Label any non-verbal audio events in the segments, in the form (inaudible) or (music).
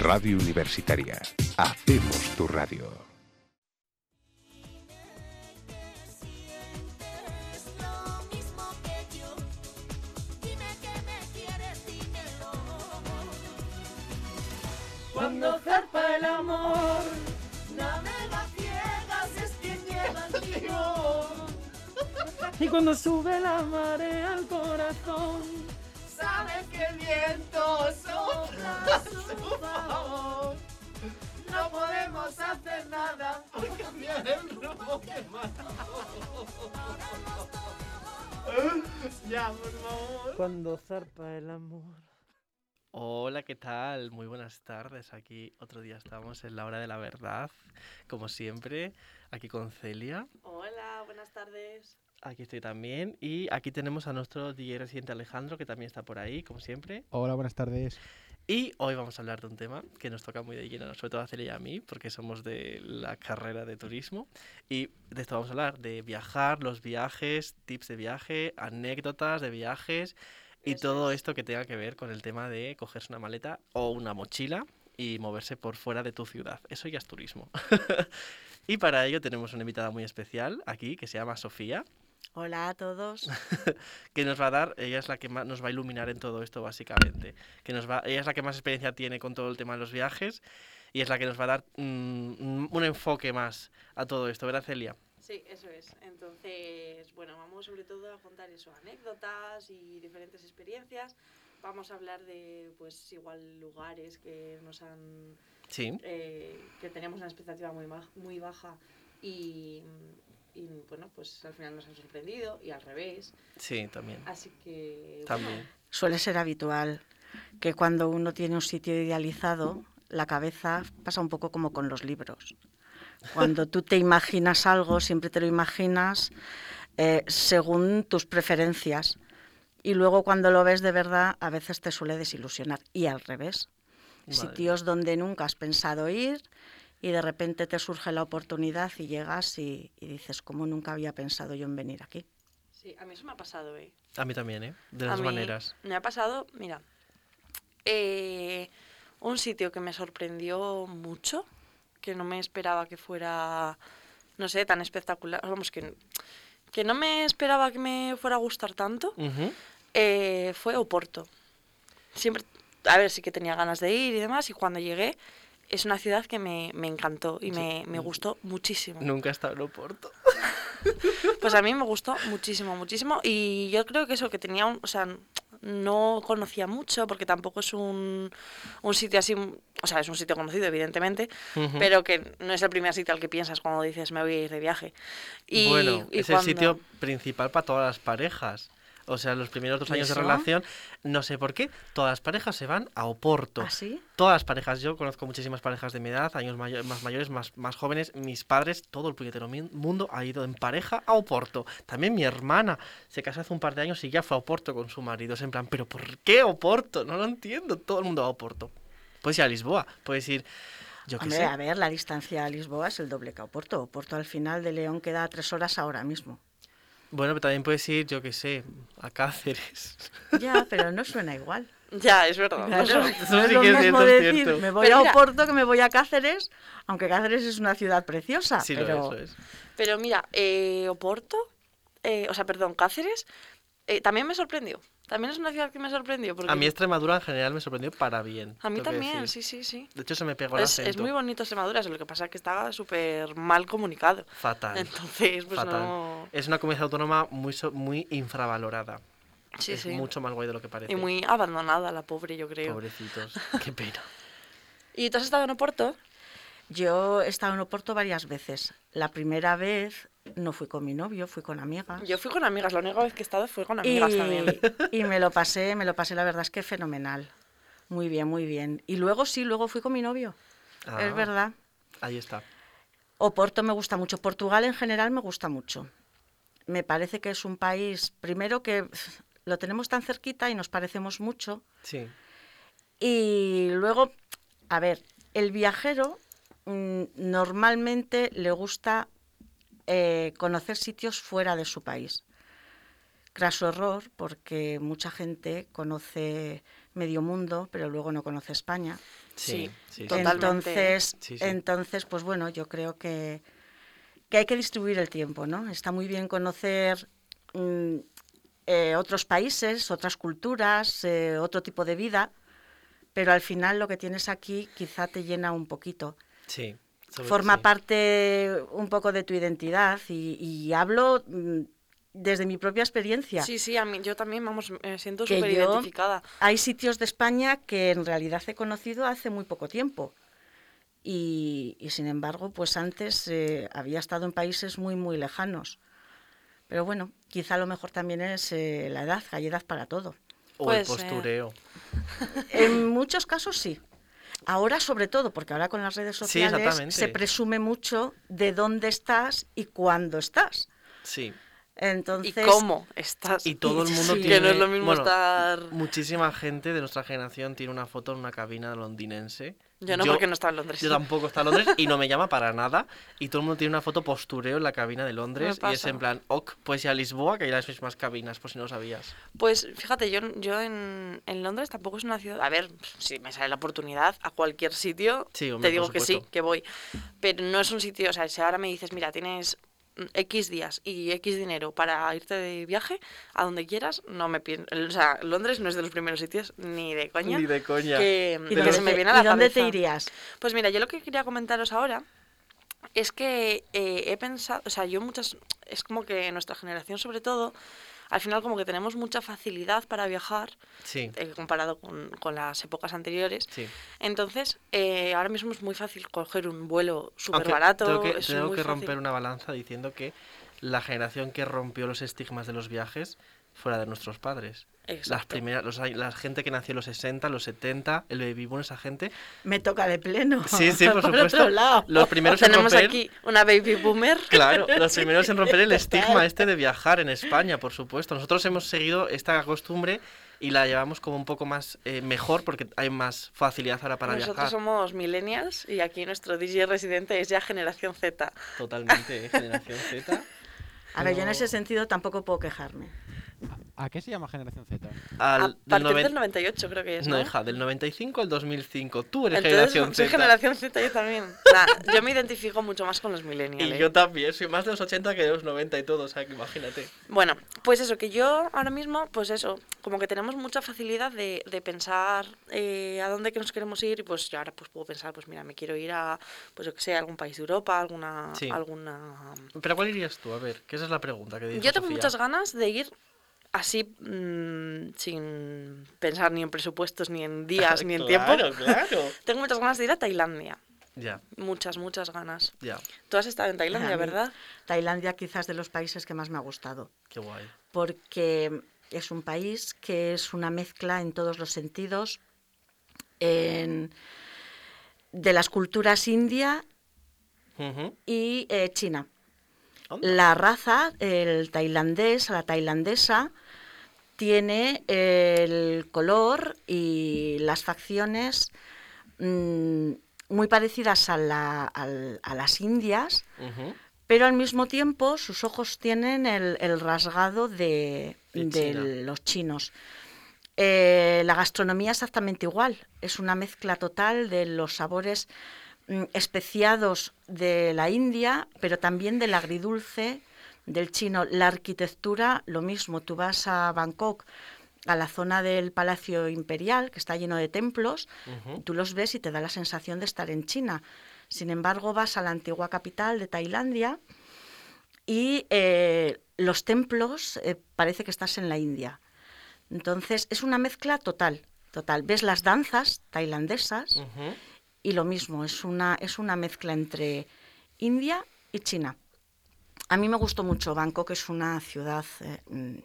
Radio Universitaria. Hacemos tu radio. Cuando zarpa el amor, navega ciegas es quien lleva el timón. Y cuando sube la marea al corazón, Sabes que el viento sopla a su favor. No podemos hacer nada por cambiar el rumbo que Ya, por favor. cuando zarpa el amor. Hola, ¿qué tal? Muy buenas tardes. Aquí otro día estamos en la hora de la verdad, como siempre, aquí con Celia. Hola, buenas tardes. Aquí estoy también. Y aquí tenemos a nuestro DJ residente Alejandro, que también está por ahí, como siempre. Hola, buenas tardes. Y hoy vamos a hablar de un tema que nos toca muy de lleno, sobre todo a Celia y a mí, porque somos de la carrera de turismo. Y de esto vamos a hablar, de viajar, los viajes, tips de viaje, anécdotas de viajes y Eso todo es. esto que tenga que ver con el tema de cogerse una maleta o una mochila y moverse por fuera de tu ciudad. Eso ya es turismo. (laughs) y para ello tenemos una invitada muy especial aquí que se llama Sofía, Hola a todos. (laughs) que nos va a dar, ella es la que más nos va a iluminar en todo esto básicamente, que nos va, ella es la que más experiencia tiene con todo el tema de los viajes y es la que nos va a dar mm, un enfoque más a todo esto, ¿verdad Celia? Sí, eso es. Entonces, bueno, vamos sobre todo a contar eso, anécdotas y diferentes experiencias. Vamos a hablar de, pues, igual lugares que nos han, Sí, eh, que teníamos una expectativa muy, muy baja y, y, bueno, pues al final nos han sorprendido y al revés. sí, también, Así que, también. Suele ser habitual que cuando uno tiene un sitio idealizado, la cabeza pasa un poco como con los libros. Cuando tú te imaginas algo, siempre te lo imaginas eh, según tus preferencias. Y luego cuando lo ves de verdad, a veces te suele desilusionar. Y al revés. Madre Sitios donde nunca has pensado ir y de repente te surge la oportunidad y llegas y, y dices, ¿cómo nunca había pensado yo en venir aquí? sí, a mí eso me ha pasado, ¿eh? A mí también, ¿eh? De A las mí maneras. Me ha pasado, mira, eh, un sitio que me sorprendió mucho, que no me esperaba que fuera, no sé, tan espectacular, vamos, que, que no me esperaba que me fuera a gustar tanto, eh, fue Oporto. Siempre, a ver, sí que tenía ganas de ir y demás, y cuando llegué, es una ciudad que me, me encantó y Sí. me, me gustó muchísimo. Nunca he estado en Oporto. (laughs) Pues a mí me gustó muchísimo, muchísimo. Y yo creo que eso, que tenía un. O sea, no conocía mucho, porque tampoco es un, un sitio así. O sea, es un sitio conocido, evidentemente, pero que no es el primer sitio al que piensas cuando dices me voy a ir de viaje. Y, bueno, y es cuando- el sitio principal para todas las parejas. O sea, los primeros dos ¿Y años de relación, no sé por qué, todas las parejas se van a Oporto. ¿Así? Todas las parejas, yo conozco muchísimas parejas de mi edad, años más mayores, más, más jóvenes, mis padres, todo el puñetero mundo ha ido en pareja a Oporto. También mi hermana se casó hace un par de años y ya fue a Oporto con su marido. Es en plan, ¿pero por qué Oporto? No lo entiendo. Todo el mundo va a Oporto. Puedes ir a Lisboa, puedes ir, yo Hombre, sé. a ver, la distancia a Lisboa es el doble que a Oporto. Oporto al final de León queda a tres horas ahora mismo. Bueno, pero también puedes ir, yo qué sé, a Cáceres. (laughs) Ya, pero no suena igual. Ya, es verdad. Claro, Eso- no eso es sí lo que es mismo cierto, es decir, cierto. me voy Pero a mira- Oporto que me voy a Cáceres, aunque Cáceres es una ciudad preciosa. Sí, pero lo es, lo es. Pero mira, eh, Oporto, eh, o sea, perdón, Cáceres, eh, también me sorprendió. También es una ciudad que me sorprendió. Porque A mí Extremadura en general me sorprendió para bien. a mí también, sí, sí, sí. De hecho, se me pegó el Es, es muy bonito Extremadura, lo que pasa es que está súper mal comunicado. Fatal. Entonces, pues fatal. no. Es una comunidad autónoma muy, muy infravalorada. Sí, es sí. mucho más guay de lo que parece. Y muy abandonada la pobre, yo creo. Pobrecitos. Qué pena. (laughs) ¿Y tú has estado en Oporto? Yo he estado en Oporto varias veces. La primera vez no fui con mi novio, fui con amigas. Yo fui con amigas, la única vez que he estado fue con y, amigas también. y me lo pasé, me lo pasé, la verdad es que fenomenal. Muy bien, muy bien. Y luego sí, luego fui con mi novio. Ah, Es verdad. Ahí está. Oporto me gusta mucho. Portugal en general me gusta mucho. Me parece que es un país, primero que lo tenemos tan cerquita y nos parecemos mucho. Sí. Y luego, a ver, el viajero normalmente le gusta eh, conocer sitios fuera de su país. Craso error, porque mucha gente conoce medio mundo, pero luego no conoce España. Sí, sí, sí. totalmente. Entonces, Sí, sí. entonces, pues bueno, yo creo que, que hay que distribuir el tiempo, ¿no? Está muy bien conocer mm, eh, otros países, otras culturas, eh, otro tipo de vida, pero al final lo que tienes aquí quizá te llena un poquito. Sí. Forma sí. parte un poco de tu identidad y, y hablo mm, desde mi propia experiencia. Sí, sí, a mí, yo también, vamos, me siento súper identificada. Hay sitios de España que en realidad he conocido hace muy poco tiempo. Y, y, sin embargo, pues antes eh, había estado en países muy, muy lejanos. Pero bueno, quizá lo mejor también es eh, la edad, que hay edad para todo. O el eh, postureo. En muchos casos sí. Ahora sobre todo, porque ahora con las redes sociales se presume mucho de dónde estás y cuándo estás. Sí. Entonces, ¿Y cómo estás? Y todo el mundo Sí. tiene... Que no es lo mismo bueno, estar... Muchísima gente de nuestra generación tiene una foto en una cabina londinense. Yo no, porque no estaba en Londres. Yo tampoco está en Londres y no me llama para nada. Y todo el mundo tiene una foto postureo en la cabina de Londres. Y es en plan, ok, pues ir a Lisboa, que hay las mismas cabinas, por si no lo sabías. Pues fíjate, yo, yo en, en Londres tampoco es una ciudad. A ver, si me sale la oportunidad a cualquier sitio, Sí, hombre, te digo que sí, que voy. Pero no es un sitio, o sea, si ahora me dices, mira, tienes X días y X dinero para irte de viaje a donde quieras, no me pienso. O sea, Londres no es de los primeros sitios, ni de coña. Ni de coña. Que, ¿y que dónde, se me te, viene a la y dónde te irías? Pues mira, yo lo que quería comentaros ahora es que eh, he pensado, o sea, yo muchas, es como que nuestra generación sobre todo, al final como que tenemos mucha facilidad para viajar Sí, eh, comparado con, con las épocas anteriores. sí. Entonces, eh, ahora mismo es muy fácil coger un vuelo súper barato. Tengo que, tengo fácil. romper una balanza diciendo que la generación que rompió los estigmas de los viajes fuera de nuestros padres. Las Exacto. primeras, los, la gente que nació en los 60, los 70, el baby boom, esa gente. Me toca de pleno. Sí, sí, (laughs) por supuesto. otro lado. Los primeros en Tenemos romper. aquí una baby boomer. Claro, los (laughs) primeros en romper el estigma este de viajar en España, por supuesto. Nosotros hemos seguido esta costumbre y la llevamos como un poco más eh, mejor porque hay más facilidad ahora para Nosotros viajar. somos millennials y aquí nuestro DJ residente es ya generación Z. Totalmente, ¿eh? generación Z. A ver, yo en ese sentido tampoco puedo quejarme. ¿A qué se llama generación Z? Al, a del partir noven- del 98 creo que es, ¿no? No, hija, del 95 al 2005. Tú eres Entonces, generación soy Z. generación Z yo también. (laughs) Nah, yo me identifico mucho más con los millennials. Y ¿eh? yo también, soy más de los 80 que de los 90 y todo, o sea, que imagínate. Bueno, pues eso, que yo ahora mismo, pues eso, como que tenemos mucha facilidad de, de pensar eh, a dónde que nos queremos ir y pues yo ahora pues puedo pensar, pues mira, me quiero ir a, pues yo que sé, a algún país de Europa, alguna... Sí. alguna... ¿Pero cuál irías tú? A ver, que esa es la pregunta que dijo Yo tengo Sofía. muchas ganas de ir así, mm, sin pensar ni en presupuestos, ni en días, ni en (laughs) tiempo. Claro, claro. (laughs) Tengo muchas ganas de ir a Tailandia. Ya, Muchas, muchas ganas. ya, Tú has estado en Tailandia, ¿verdad? Tailandia quizás de los países que más me ha gustado, qué guay. porque es un país que es una mezcla en todos los sentidos en- de las culturas india y eh, china. La raza, el tailandés, la tailandesa, tiene el color y las facciones mm, muy parecidas a, la- al- a las indias, pero al mismo tiempo sus ojos tienen el, el rasgado de, De de China. los chinos. Eh, la gastronomía exactamente igual, es una mezcla total de los sabores especiados de la India, pero también del agridulce del chino. La arquitectura, lo mismo, tú vas a Bangkok, a la zona del Palacio Imperial, que está lleno de templos, tú los ves y te da la sensación de estar en China. Sin embargo, vas a la antigua capital de Tailandia y eh, los templos eh, parece que estás en la India. Entonces, es una mezcla total, total. Ves las danzas tailandesas. Y lo mismo, es una, es una mezcla entre India y China. A mí me gustó mucho Bangkok, es una ciudad eh, mm,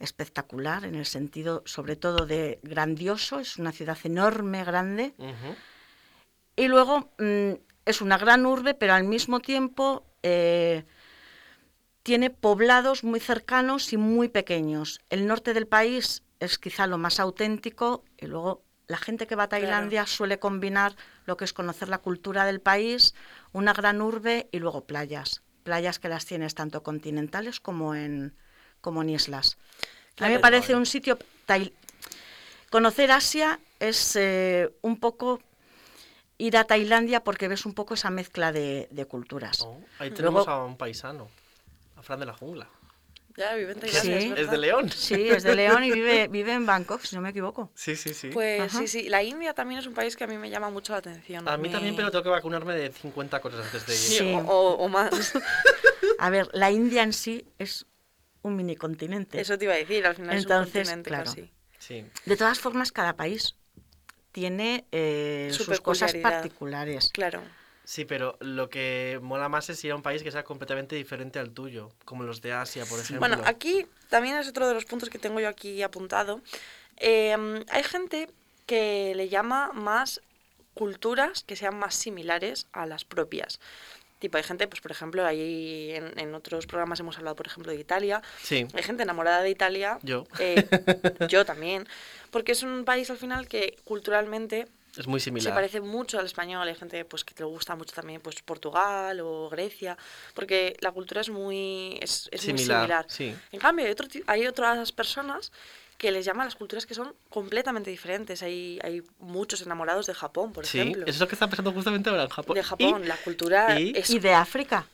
espectacular en el sentido, sobre todo, de grandioso, es una ciudad enorme, grande. Y luego mm, es una gran urbe, pero al mismo tiempo eh, tiene poblados muy cercanos y muy pequeños. El norte del país es quizá lo más auténtico y luego la gente que va a Tailandia suele combinar lo que es conocer la cultura del país, una gran urbe y luego playas. Playas que las tienes tanto continentales como en, como en islas. A mí me parece un sitio... Conocer Asia es eh, un poco ir a Tailandia porque ves un poco esa mezcla de, de culturas. Oh, ahí tenemos Luego- a un paisano, a Fran de la Jungla. Ya, vive en Tailandia, Sí. es de León. Sí, es de León y vive, (laughs) vive en Bangkok, si no me equivoco. Sí, sí, sí. Pues Ajá. sí, sí. La India también es un país que a mí me llama mucho la atención. a mí Me- también, pero tengo que vacunarme de 50 cosas antes de ir. Sí. O, o más. (laughs) A ver, la India en sí es un mini continente. Eso te iba a decir, al final Entonces, es un continente claro. casi. Sí. De todas formas, cada país tiene eh, Su sus cosas particulares. Claro. Sí, pero lo que mola más es ir a un país que sea completamente diferente al tuyo, como los de Asia, por ejemplo. Bueno, aquí también es otro de los puntos que tengo yo aquí apuntado. Eh, hay gente que le llama más culturas que sean más similares a las propias. Tipo, hay gente, pues por ejemplo, ahí en, en otros programas hemos hablado, por ejemplo, de Italia. Sí, Hay gente enamorada de Italia. yo. eh, (laughs) yo también. Porque es un país al final que culturalmente Es muy se similar. parece mucho al español. Hay gente pues que le gusta mucho también pues Portugal o Grecia, porque la cultura es muy es, es muy Similar, similar. sí. En cambio, hay, otro, hay otras personas que les llaman las culturas que son completamente diferentes. Hay, hay muchos enamorados de Japón, por Sí, ejemplo. eso es lo que está pasando justamente ahora en Japón. De Japón, Y la cultura y- es Y de África,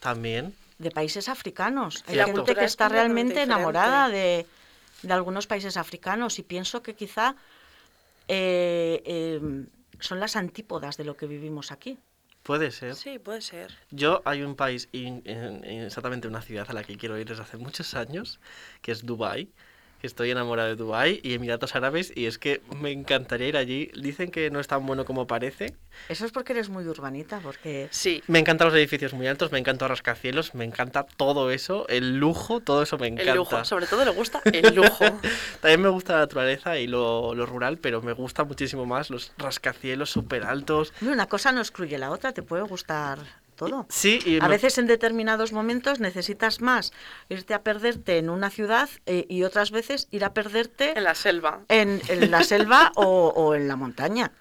también, de países africanos. Hay gente que es está realmente diferente. enamorada de, de algunos países africanos y pienso que quizá eh, eh, son las antípodas de lo que vivimos aquí. puede ser. Sí, puede ser. Yo hay un país, exactamente una ciudad a la que quiero ir desde hace muchos años, que es Dubai. Que estoy enamorado de Dubai y Emiratos Árabes y es que me encantaría ir allí. Dicen que no es tan bueno como parece. Eso es porque eres muy urbanita, porque Sí. Me encantan los edificios muy altos, me encanta los rascacielos, me encanta todo eso, el lujo, todo eso me encanta. El lujo, sobre todo le gusta (laughs) el lujo. También me gusta la naturaleza y lo, lo rural, pero me gusta muchísimo más los rascacielos súper altos. una cosa no excluye la otra, te puede gustar todo. Sí, y A me- veces en determinados momentos necesitas más irte a perderte en una ciudad eh, y otras veces ir a perderte en la selva. en, en la selva o, o en la montaña.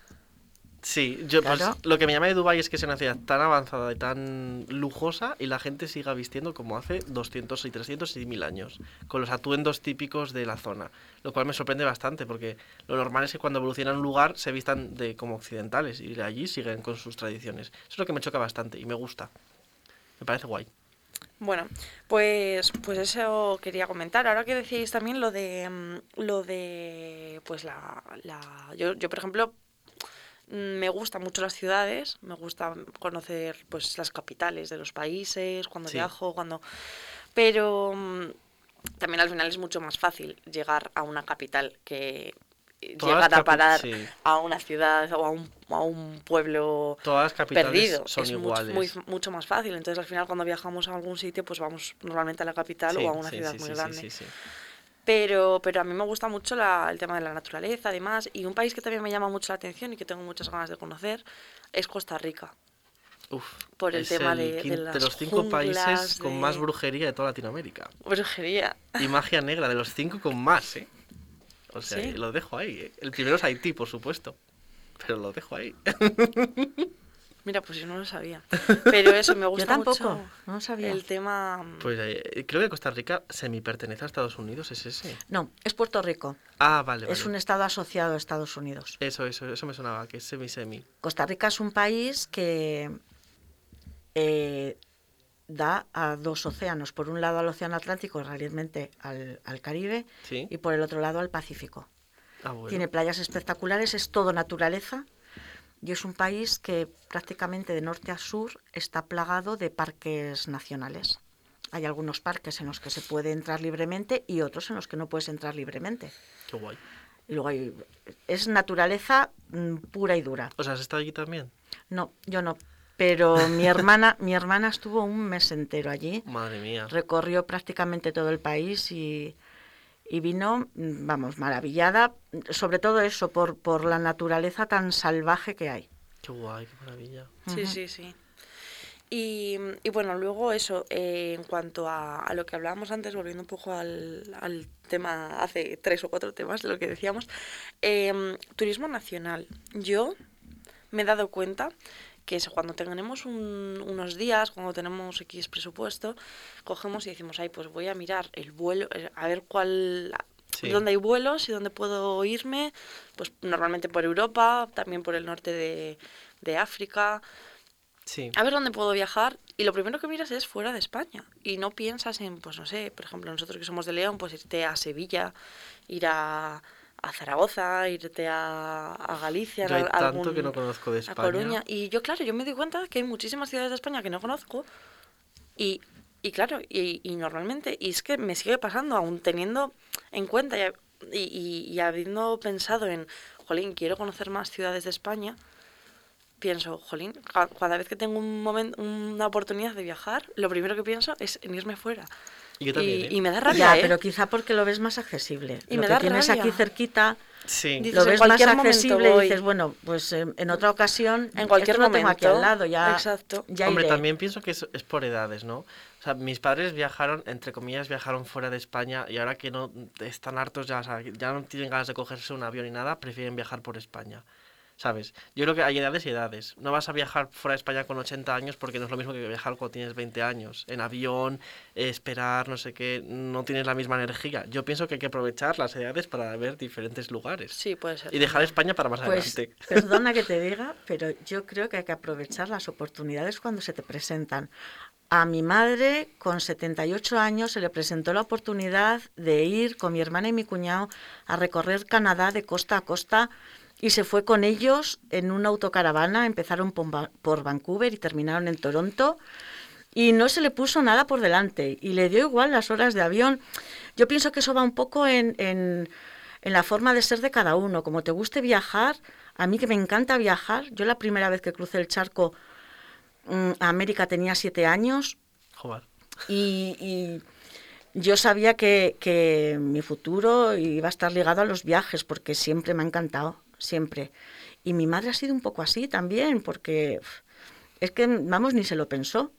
Sí, yo pues, lo que me llama de Dubái es que es una ciudad tan avanzada y tan lujosa y la gente siga vistiendo como hace 200 y 300 y 1000 años, con los atuendos típicos de la zona, lo cual me sorprende bastante porque lo normal es que cuando evolucionan un lugar se vistan de como occidentales y de allí siguen con sus tradiciones. Eso es lo que me choca bastante y me gusta. Me parece guay. Bueno, pues, pues eso quería comentar. Ahora que decíais también lo de mm, lo de pues la, la yo, yo por ejemplo me gustan mucho las ciudades, me gusta conocer pues las capitales de los países, cuando Sí. viajo, cuando pero mm, también al final es mucho más fácil llegar a una capital que Todas llegar a parar sí. a una ciudad o a un, a un pueblo Todas las capitales perdido. son es mucho, iguales. muy- mucho más fácil. Entonces, al final, cuando viajamos a algún sitio, pues vamos normalmente a la capital Sí, o a una ciudad muy sí, sí, grande. Pero, pero a mí me gusta mucho la- el tema de la naturaleza, además. Y un país que también me llama mucho la atención y que tengo muchas ganas de conocer es Costa Rica. Uf, Por el es tema el de- de las los cinco países con de- más brujería de toda Latinoamérica. Brujería. Y magia negra, de los cinco con más, ¿eh? O sea, Sí. lo dejo ahí. ¿eh? El primero es Haití, por supuesto. Pero lo dejo ahí. (laughs) Mira, pues yo no lo sabía. (laughs) Pero eso, me gusta Yo tampoco, mucho no lo sabía. el tema... Pues eh, creo que Costa Rica semi pertenece a Estados Unidos, ¿es ese? No, es Puerto Rico. Ah, vale, vale. Es un estado asociado a Estados Unidos. Eso, eso, eso me sonaba, que es semi-semi. Costa Rica es un país que eh, da a dos océanos. Por un lado al Océano Atlántico, realmente al, al Caribe, ¿Sí? y por el otro lado al Pacífico. Ah, bueno. Tiene playas espectaculares, es todo naturaleza. Y es un país que prácticamente de norte a sur está plagado de parques nacionales. Hay algunos parques en los que se puede entrar libremente y otros en los que no puedes entrar libremente. Qué guay. Y luego hay, es naturaleza mm, pura y dura. O sea, ¿has estado allí también? No, yo no. Pero mi (laughs) hermana, mi hermana estuvo un mes entero allí, Madre mía. recorrió prácticamente todo el país y, y vino, mm, vamos, maravillada, sobre todo eso, por, por la naturaleza tan salvaje que hay. Qué guay, qué maravilla. Sí, sí, sí. Y, y bueno, luego eso, eh, en cuanto a, a lo que hablábamos antes, volviendo un poco al, al tema, hace tres o cuatro temas de lo que decíamos, em, turismo nacional. Yo me he dado cuenta que eso, cuando tenemos un- unos días, cuando tenemos X presupuesto, cogemos y decimos, ay, pues voy a mirar el vuelo, eh, a ver cuál, Sí. dónde hay vuelos y dónde puedo irme, pues normalmente por Europa, también por el norte de, de África, Sí. a ver dónde puedo viajar y lo primero que miras es fuera de España y no piensas en, pues no sé, por ejemplo, nosotros que somos de León, pues irte a Sevilla, ir a, a Zaragoza, irte a, a Galicia, Yo hay a tanto algún- que no conozco de a España. Coruña. Y yo, claro, yo me doy cuenta que hay muchísimas ciudades de España que no conozco y, y claro, y, y normalmente, y es que me sigue pasando, aún teniendo en cuenta y, y, y habiendo pensado en, jolín, quiero conocer más ciudades de España, pienso, jolín, ca- cada vez que tengo un momento, una oportunidad de viajar, lo primero que pienso es en irme fuera. Y yo también, y, ¿eh? y me da rabia, Ya, ¿eh? pero quizá porque lo ves más accesible. Y lo me que da tienes rabia. aquí cerquita, Sí. Dices, lo ves más momento accesible y dices, bueno, pues eh, en otra ocasión, En cualquier esto lo tengo aquí al momento. lado, ya, Exacto. ya Hombre, iré. también pienso que es, es por edades, ¿no? O sea, mis padres viajaron, entre comillas, viajaron fuera de España y ahora que no están hartos, ya, o sea, ya no tienen ganas de cogerse un avión ni nada, prefieren viajar por España. ¿Sabes? Yo creo que hay edades y edades. No vas a viajar fuera de España con 80 años porque no es lo mismo que viajar cuando tienes 20 años. En avión, eh, esperar, no sé qué, no tienes la misma energía. Yo pienso que hay que aprovechar las edades para ver diferentes lugares. Sí, puede ser. Y dejar España para más Pues adelante. (laughs) perdona que te (laughs) diga, pero yo creo que hay que aprovechar las oportunidades cuando se te presentan. A mi madre, con 78 años, se le presentó la oportunidad de ir con mi hermana y mi cuñado a recorrer Canadá de costa a costa y se fue con ellos en una autocaravana. Empezaron por Va- por Vancouver y terminaron en Toronto y no se le puso nada por delante y le dio igual las horas de avión. Yo pienso que eso va un poco en, en- en la forma de ser de cada uno. Como te guste viajar, a mí que me encanta viajar, yo la primera vez que crucé el charco mm, a América tenía siete años Joder. y, y yo sabía que, que mi futuro iba a estar ligado a los viajes porque siempre me ha encantado, siempre. Y mi madre ha sido un poco así también porque es que, vamos, ni se lo pensó.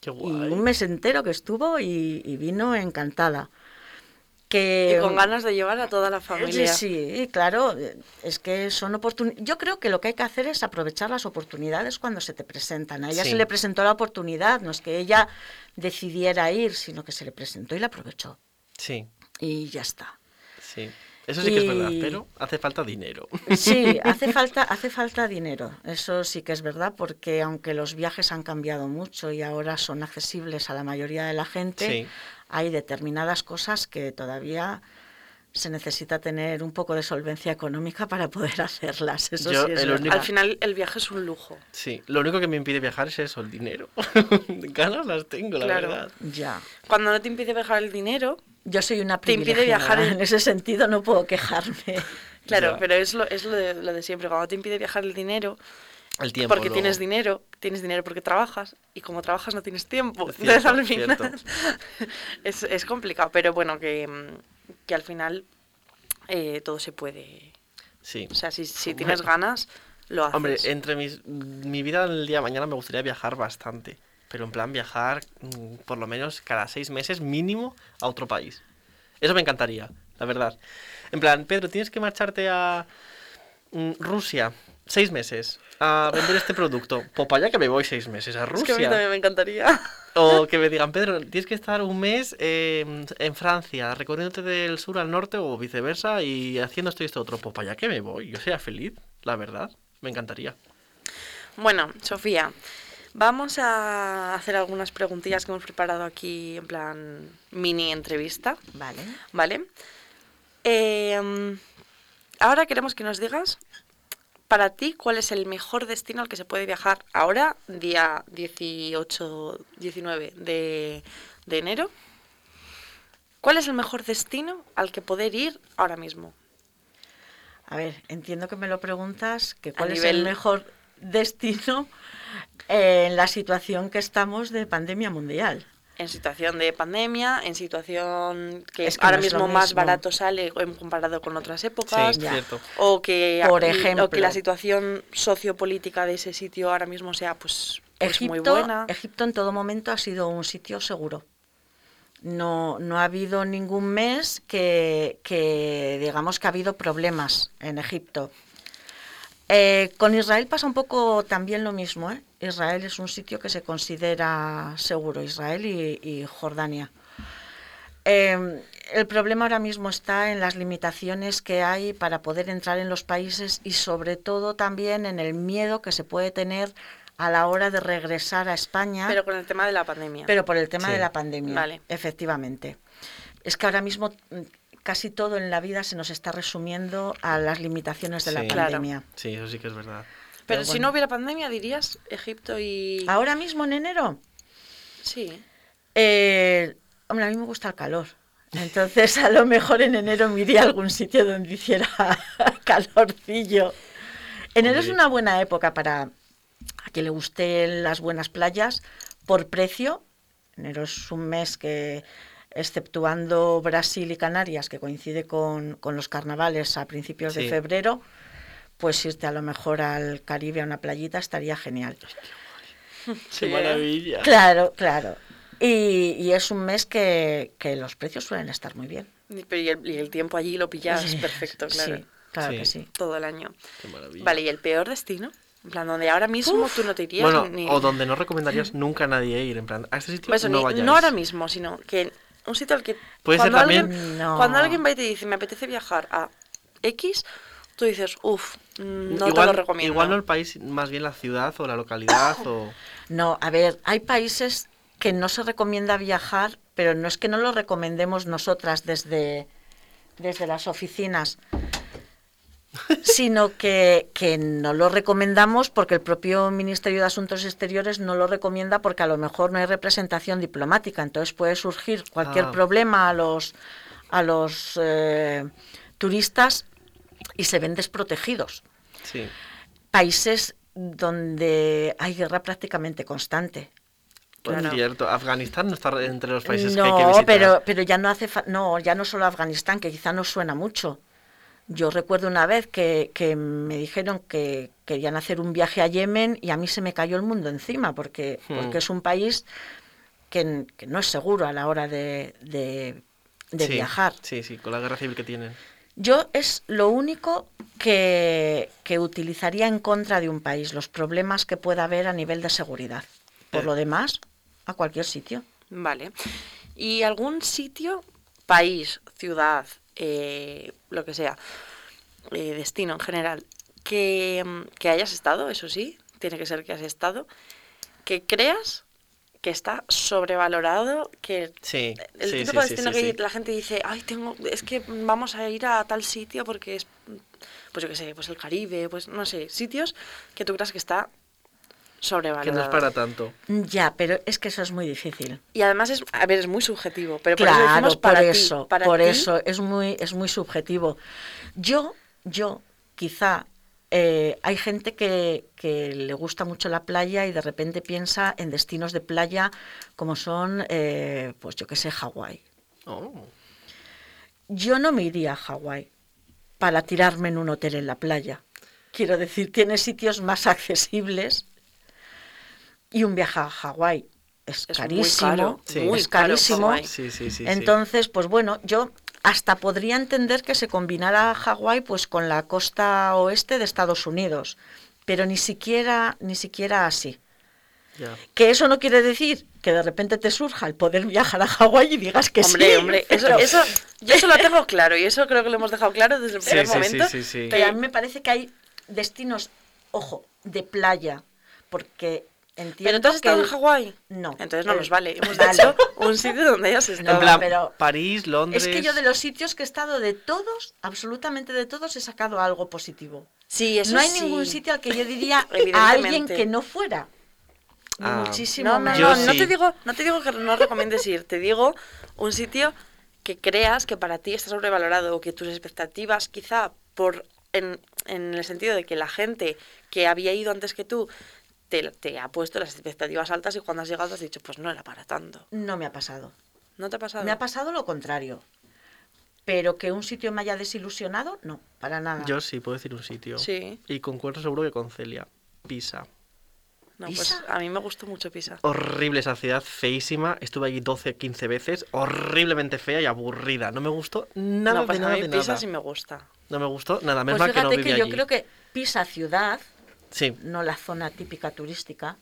Qué Y guay. un mes entero que estuvo y, y vino encantada. Que, Y con ganas de llevar a toda la familia. Sí, sí, claro, eh, es que son oportunidades. Yo creo que lo que hay que hacer es aprovechar las oportunidades cuando se te presentan. A ella Sí. se le presentó la oportunidad, no es que ella decidiera ir, sino que se le presentó y la aprovechó. Sí, Y ya está. sí. Eso sí que es verdad, pero hace falta dinero. Sí, (laughs) hace falta, hace falta dinero, eso sí que es verdad, porque aunque los viajes han cambiado mucho y ahora son accesibles a la mayoría de la gente, Sí. hay determinadas cosas que todavía se necesita tener un poco de solvencia económica para poder (laughs) hacerlas. Eso Yo, sí es único- Al final el viaje es un lujo. Sí, lo único que me impide viajar es eso, el dinero. (laughs) Ganas las tengo, la Claro. verdad. Ya. Cuando no te impide viajar el dinero, Yo soy una Te impide viajar privilegiada, (laughs) en- en ese sentido no puedo quejarme. claro, Ya. pero es lo, es lo de, lo de siempre. Cuando te impide viajar el dinero, El tiempo. porque luego. tienes dinero, tienes dinero porque trabajas, y como trabajas no tienes tiempo. Es Entonces cierto, al final cierto. es, es complicado, pero bueno, que, mm, que al final eh, todo se puede. Sí. O sea, si, si tienes ganas, lo haces. Hombre, entre mis, mi vida el día de mañana me gustaría viajar bastante. Pero en plan viajar mm, por lo menos cada seis meses mínimo a otro país. Eso me encantaría, la verdad. En plan, Pedro, tienes que marcharte a mm, Rusia seis meses a vender este producto. Pues para allá que me voy seis meses a es Rusia. que a mí también me encantaría. O (laughs) que me digan, Pedro, tienes que estar un mes eh, en Francia, recorriéndote del sur al norte o viceversa y haciendo esto y esto otro. Pues para allá que me voy. Yo sería feliz, la verdad. Me encantaría. Bueno, Sofía, vamos a hacer algunas preguntillas que hemos preparado aquí en plan mini entrevista, Vale. ¿vale? Eh, ahora queremos que nos digas, para ti, cuál es el mejor destino al que se puede viajar ahora, día 18, 19 de, de enero. ¿Cuál es el mejor destino al que poder ir ahora mismo? A ver, entiendo que me lo preguntas, que cuál es el mejor destino eh, en la situación que estamos de pandemia mundial. En situación de pandemia, en situación que, Es que ahora no mismo más barato sale en comparado con otras épocas. Sí. O que, Por ejemplo. o que la situación sociopolítica de ese sitio ahora mismo sea pues, pues muy buena. Egipto en todo momento ha sido un sitio seguro. No, no ha habido ningún mes que, que digamos que ha habido problemas en Egipto. Eh, con Israel pasa un poco también lo mismo. ¿eh? Israel es un sitio que se considera seguro, Israel y, y Jordania. Eh, el problema ahora mismo está en las limitaciones que hay para poder entrar en los países y sobre todo también en el miedo que se puede tener a la hora de regresar a España, Pero pero, con el tema de la pandemia. por el tema Sí. de la pandemia, Vale. efectivamente. Es que ahora mismo casi todo en la vida se nos está resumiendo a las limitaciones de la. Claro. pandemia. Sí, eso sí que es verdad. Pero pero si no hubiera pandemia, dirías Egipto y... Ahora mismo en enero, Sí. Eh, hombre, a mí me gusta el calor. Entonces, a lo mejor en enero me iría a algún sitio donde hiciera (laughs) calorcillo. Enero es una buena época para a quien le gusten las buenas playas por precio. Enero es un mes que, exceptuando Brasil y Canarias, que coincide con, con los carnavales a principios de febrero, pues irte a lo mejor al Caribe a una playita estaría genial. (laughs) ¡Qué maravilla! Claro, claro. Y, y es un mes que, que los precios suelen estar muy bien. Pero y el, y el tiempo allí lo pillas Sí, perfecto, claro. Sí, claro Sí. que sí. Todo el año. ¡Qué maravilla! Vale, ¿y el peor destino? En plan, donde ahora mismo tú no te irías Bueno, ni... o donde no recomendarías nunca a nadie ir, en plan, a este sitio Eso, no ni- vayáis. no ahora mismo, sino que un sitio al que... Puede ser cuando también- Alguien, No. Cuando alguien va y te dice, me apetece viajar a X, tú dices, uff, no te lo recomiendo. Igual no el país, más bien la ciudad o la localidad o... (coughs) No, a ver, hay países que no se recomienda viajar, pero no es que no lo recomendemos nosotras desde, desde las oficinas, sino que, que no lo recomendamos porque el propio Ministerio de Asuntos Exteriores no lo recomienda porque a lo mejor no hay representación diplomática. Entonces puede surgir cualquier Ah. problema a los, a los eh, turistas y se ven desprotegidos. Sí. Países donde hay guerra prácticamente constante. Pues Claro. cierto, Afganistán no está entre los países que hay que visitar. pero, pero ya no hace fa- no, ya no solo Afganistán, que quizá no suena mucho. Yo recuerdo una vez que, que me dijeron que querían hacer un viaje a Yemen y a mí se me cayó el mundo encima, porque, Hmm. porque es un país que, que no es seguro a la hora de, de- de Sí, viajar. Sí, sí, con la guerra civil que tienen. Yo es lo único que, que utilizaría en contra de un país, los problemas que pueda haber a nivel de seguridad. Por Eh. lo demás, a cualquier sitio. Vale. ¿Y algún sitio, país, ciudad, eh, lo que sea, eh, destino en general, que, que hayas estado, eso sí, tiene que ser que has estado, que creas que está sobrevalorado, que Sí, el sí, sí, sí, destino que sí. la gente dice, ay, tengo, es que vamos a ir a tal sitio porque es, pues yo qué sé, pues el Caribe, pues no sé, sitios que tú creas que está sobrevalorado. Que no es para tanto. Ya, pero es que eso es muy difícil. Y además es, a ver, es muy subjetivo, pero por eso Claro, decimos por para eso, para por ti, eso es muy, es muy subjetivo. Yo, yo, quizá eh, hay gente que, que le gusta mucho la playa y de repente piensa en destinos de playa como son, eh, pues yo qué sé, Hawái. Oh. Yo no me iría a Hawái para tirarme en un hotel en la playa. Quiero decir, tiene sitios más (laughs) accesibles y un viaje a Hawái es, Es muy carísimo. caro, Sí. muy es carísimo. Sí, sí. Entonces, pues bueno, yo hasta podría entender que se combinara Hawái pues con la costa oeste de Estados Unidos, pero ni siquiera ni siquiera así. Que eso no quiere decir que de repente te surja el poder viajar a Hawái y digas que Hombre, sí. hombre, eso, pero- eso, yo eso lo tengo claro y eso creo que lo hemos dejado claro desde el primer momento. sí, sí. Pero a mí me parece que hay destinos, ojo, de playa, porque entiendo ¿Pero tú has estado en Hawái? No. Entonces no Eh, nos vale. Hemos vale. dicho un sitio donde hayas No, En estado. plan, pero- París, Londres... Es que yo de los sitios que he estado de todos, absolutamente de todos, he sacado algo positivo. Sí, eso no hay sí. ningún sitio al que yo diría (laughs) a alguien que no fuera. Ah. muchísimo No, no, no, no te digo, no te digo que no recomiendes ir, te digo un sitio que creas que para ti está sobrevalorado o que tus expectativas quizá por en, en el sentido de que la gente que había ido antes que tú te, te ha puesto las expectativas altas y cuando has llegado has dicho, pues no era para tanto. No me ha pasado. ¿No te ha pasado? Me ha pasado lo contrario. Pero que un sitio me haya desilusionado, no, para nada. Yo sí puedo decir un sitio. Sí. Y concuerdo seguro que con Celia. Pisa. No, pues ¿Pisa? a mí me gustó mucho Pisa. Horrible esa ciudad, feísima. Estuve allí 12, 15 veces. Horriblemente fea y aburrida. No me gustó nada no, pues de a nada mí de Pisa nada. sí me gusta. No me gustó nada. Menos pues mal que no fíjate viví que yo allí. creo que Pisa ciudad, Sí, no la zona típica turística,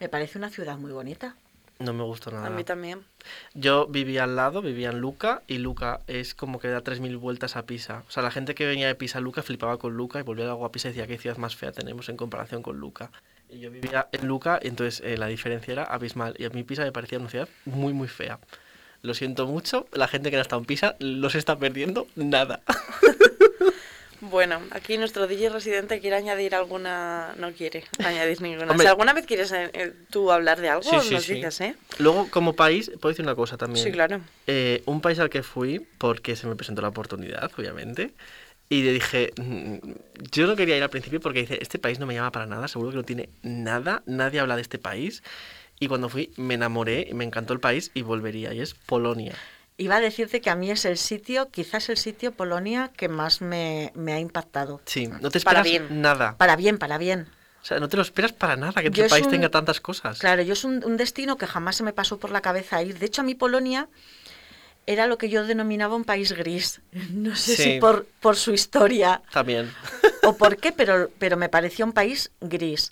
me parece una ciudad muy bonita. No me gustó nada. A mí también. Yo vivía al lado, vivía en Luca, y Luca es como que da 3.000 vueltas a Pisa. O sea, la gente que venía de Pisa a Luca flipaba con Luca y volvía luego a Pisa y decía qué ciudad más fea tenemos en comparación con Luca. Y yo vivía en Luca, y entonces eh, la diferencia era abismal. Y a mí Pisa me parecía una ciudad muy, muy fea. Lo siento mucho, la gente que no ha estado en Pisa no se está perdiendo nada. (laughs) Bueno, aquí nuestro DJ residente quiere añadir alguna... No quiere añadir ninguna. Hombre. Si alguna vez quieres eh, tú hablar de algo, Sí, sí, nos sí. dices, ¿eh? Luego, como país, puedo decir una cosa también. Sí, claro. Eh, un país al que fui porque se me presentó la oportunidad, obviamente. Y le dije, mm, yo no quería ir al principio porque dice, este país no me llama para nada, seguro que no tiene nada, nadie habla de este país. Y cuando fui me enamoré me encantó el país y volvería, y es Polonia. Iba a decirte que a mí es el sitio, quizás el sitio Polonia que más me, me ha impactado. Sí, no te Para esperas bien. nada. Para bien, para bien. O sea, no te lo esperas para nada que Yo tu país un- tenga tantas cosas. Claro, yo es un, un destino que jamás se me pasó por la cabeza ir. De hecho, a mí Polonia era lo que yo denominaba un país gris. (laughs) No sé Sí. si por, por su historia También. (laughs) o por qué, pero, (laughs) pero me pareció un país gris.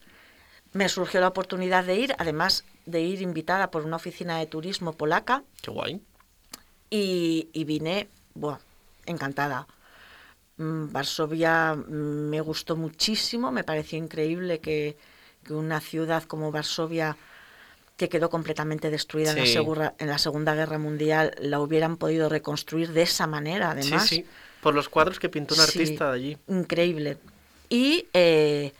Me surgió la oportunidad de ir, además de ir invitada por una oficina de turismo polaca, Qué guay. Y, y vine, buah, encantada. Mm, Varsovia mm, me gustó muchísimo, me pareció increíble que, que una ciudad como Varsovia, que quedó completamente destruida en, la segura- en la Segunda Guerra Mundial, la hubieran podido reconstruir de esa manera, además. Sí, sí. Por los cuadros que pintó un artista de allí. Increíble. Y eh,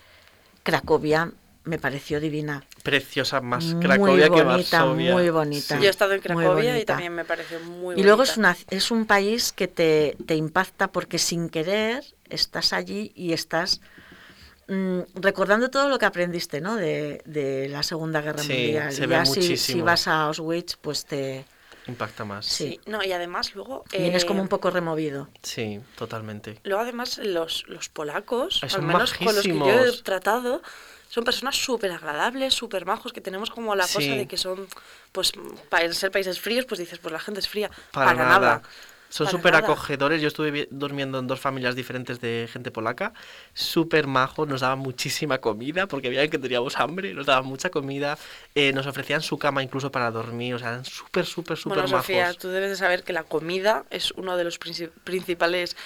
Cracovia me pareció divina. Preciosa, más Muy Cracovia que bonita, Varsovia. muy bonita. Yo he estado en Muy Cracovia y bonita. también me pareció muy Y luego bonita. es, una, es un país que te, te impacta porque sin querer estás allí y estás mm, recordando todo lo que aprendiste ¿no? de, de la Segunda Guerra Sí, Mundial. se Y ve ya si, vas a Auschwitz, pues te Impacta más. sí. Sí, no, y además luego... vienes eh, como un poco removido. Sí, totalmente. Luego además los, los polacos, Ay, al son menos con los que yo he tratado, son personas súper agradables, súper majos, que tenemos como la cosa de que son, pues, para ser países fríos, pues dices, pues la gente es fría. Para, nada. Son súper acogedores. Yo estuve durmiendo en dos familias diferentes de gente polaca. Súper majos. Nos daban muchísima comida porque veían que teníamos hambre. Nos daban mucha comida. eh, nos ofrecían su cama incluso para dormir. O sea, eran súper, súper, súper Bueno, majos. Sofía, tú debes de saber que la comida es uno de los princi- principales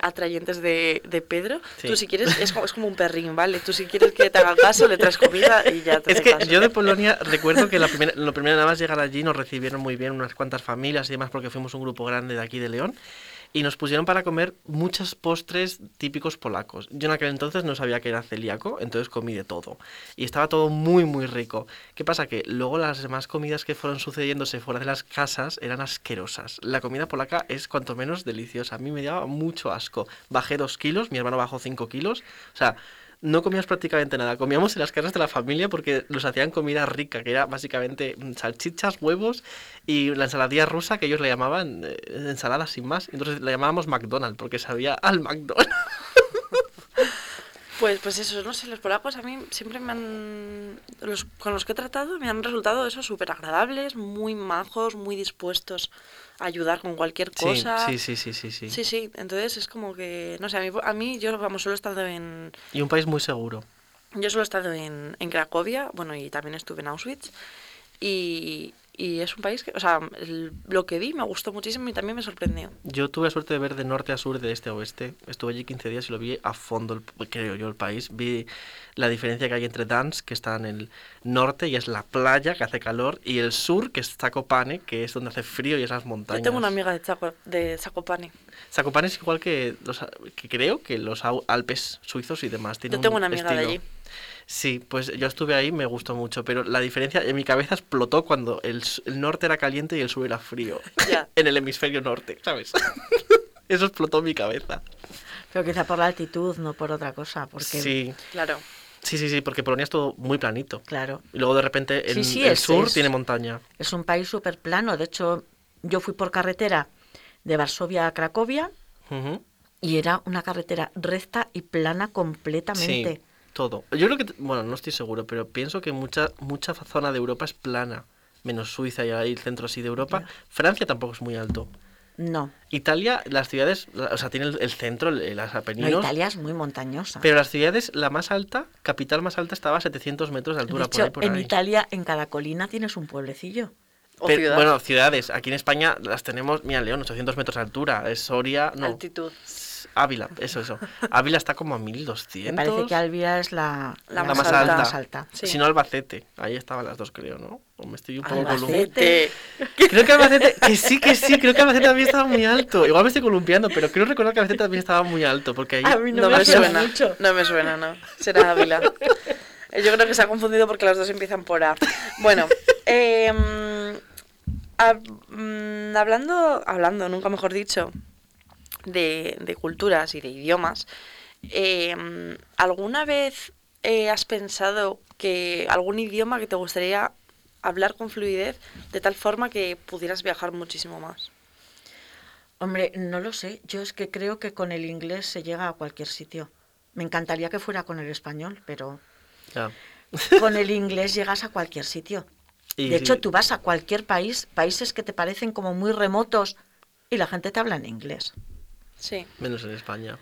atrayentes de, de Pedro. Sí. Tú si quieres, es como, es como un perrín, ¿vale? Tú si quieres que te haga caso, le traes comida y ya te Es que caso. yo de Polonia recuerdo que la primera, lo primero nada más llegar allí nos recibieron muy bien unas cuantas familias y demás porque fuimos un grupo grande de aquí de León y nos pusieron para comer muchos postres típicos polacos. Yo en aquel entonces no sabía que era celíaco, entonces comí de todo y estaba todo muy muy rico. ¿Qué pasa? Que luego las demás comidas que fueron sucediéndose fuera de las casas eran asquerosas. La comida polaca es cuanto menos deliciosa. A mí me daba mucho asco. Bajé dos kilos, mi hermano bajó cinco kilos. O sea, no comíamos prácticamente nada. Comíamos en las casas de la familia porque nos hacían comida rica, que era básicamente mm, salchichas, huevos y la ensaladilla rusa que ellos le llamaban eh, ensalada sin más. Entonces la llamábamos McDonald's porque sabía al McDonald's. Pues, pues eso, no sé, los polacos a mí siempre me han... Los, con los que he tratado me han resultado eso súper agradables, muy majos, muy dispuestos ayudar con cualquier cosa. sí, sí, sí, sí, sí. Sí, sí, entonces es como que, no sé, a mí, a mí yo, vamos, solo he estado en, Y un país muy seguro. yo solo he estado en, en Cracovia, bueno, y también estuve en Auschwitz, y, y es un país que, o sea, el- lo que vi me gustó muchísimo y también me sorprendió. Yo tuve la suerte de ver de norte a sur, de este a oeste. Estuve allí 15 días y lo vi a fondo, el- creo yo, el país. Vi la diferencia que hay entre Dansk, que está en el norte y es la playa, que hace calor, y el sur, que es Zakopane, que es donde hace frío y esas montañas. Yo tengo una amiga de, Chaco, de Zakopane. Zakopane es igual que los que creo que los Alpes suizos y demás. Tiene Yo tengo un una amiga de estilo. allí. Sí, pues yo estuve ahí, me gustó mucho, pero la diferencia en mi cabeza explotó cuando el, el norte era caliente y el sur era frío. Ya. (laughs) en el hemisferio norte, ¿sabes? (laughs) Eso explotó en mi cabeza. Pero quizá por la altitud, no por otra cosa, porque Sí, Claro. sí, sí, sí, porque Polonia es todo muy planito. claro, Y luego de repente el, Sí, sí, el es- sur es- tiene montaña. es un país súper plano. De hecho, yo fui por carretera de Varsovia a Cracovia y era una carretera recta y plana completamente. Sí, todo. Yo creo que, bueno, no estoy seguro, pero pienso que mucha, mucha zona de Europa es plana, menos Suiza y ahí el centro así de Europa. Francia tampoco es muy alto. No, Italia, las ciudades, la- o sea, tiene el, el centro, el- las no, Apeninos. Italia es muy montañosa. Pero las ciudades, la más alta, capital más alta, estaba a 700 metros de de altura. por hecho, ahí, por en ahí. Italia, en cada colina tienes un pueblecillo. O Pero, ciudad. Bueno, ciudades. Aquí en España las tenemos, mira, León, 800 metros de altura. Es Soria, no. Altitud. Ávila, eso, eso. Ávila está como a 1200. Me parece que Alvira es la, La la más más alta. alta. más alta. Sí. Si no, Albacete. Ahí estaban las dos, creo, ¿no? O me estoy un poco columpiando. Albacete. (laughs) Creo que Albacete, que sí, que sí, creo que Albacete también estaba muy alto. Igual me estoy columpiando, pero creo recordar que Albacete también estaba muy alto, porque ahí... A mí no, No, me, me suena mucho. No me suena, no. (laughs) Será Ávila. Eh, Yo creo que se ha confundido porque las dos empiezan por A. Bueno, (laughs) em, hab- mm, hablando, hablando, nunca mejor dicho, de, de culturas y de idiomas, em, ¿alguna vez eh, has pensado que algún idioma que te gustaría hablar con fluidez de tal forma que pudieras viajar muchísimo más? Hombre, no lo sé. Yo es que creo que con el inglés se llega a cualquier sitio. Me encantaría que fuera con el español, pero con el inglés llegas a cualquier sitio. Y De hecho, tú vas a cualquier país, países que te parecen como muy remotos, y la gente te habla en inglés. Sí. Menos en España.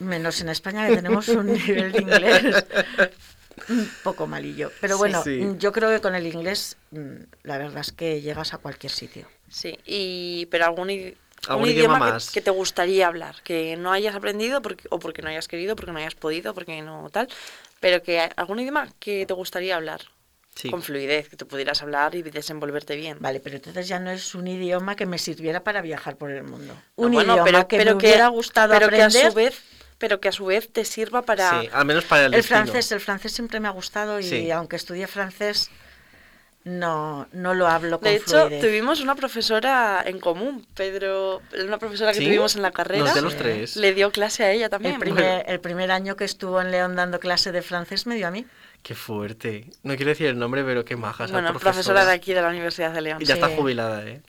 Menos en España que tenemos un (laughs) nivel de inglés un poco malillo. Pero bueno, sí. yo creo que con el inglés mm, la verdad es que llegas a cualquier sitio. Sí, y pero algún, i- ¿Algún un idioma idioma, que-? Que, te gustaría hablar, que no hayas aprendido porque, o porque no hayas querido, porque no hayas podido, porque no tal, pero que algún idioma que te gustaría hablar Sí. con fluidez, que tú pudieras hablar y desenvolverte bien. Vale, pero entonces ya no es un idioma que me sirviera para viajar por el mundo. No, Un bueno, idioma pero, que pero me hubiera gustado pero que a aprender. su vez, pero que a su vez te sirva para Sí, al menos para el, el francés, el francés siempre me ha gustado y Sí. aunque estudié francés, no, no lo hablo con De hecho, fluidez. tuvimos una profesora en común, Pedro, una profesora que ¿Sí? tuvimos en la carrera. Nos de los tres. Le dio clase a ella también. el, primer, el primer año que estuvo en León dando clase de francés me dio a mí. Qué fuerte. No quiero decir el nombre, pero qué maja Bueno, profesora. profesora de aquí de la Universidad de León. Y ya está jubilada, ¿eh?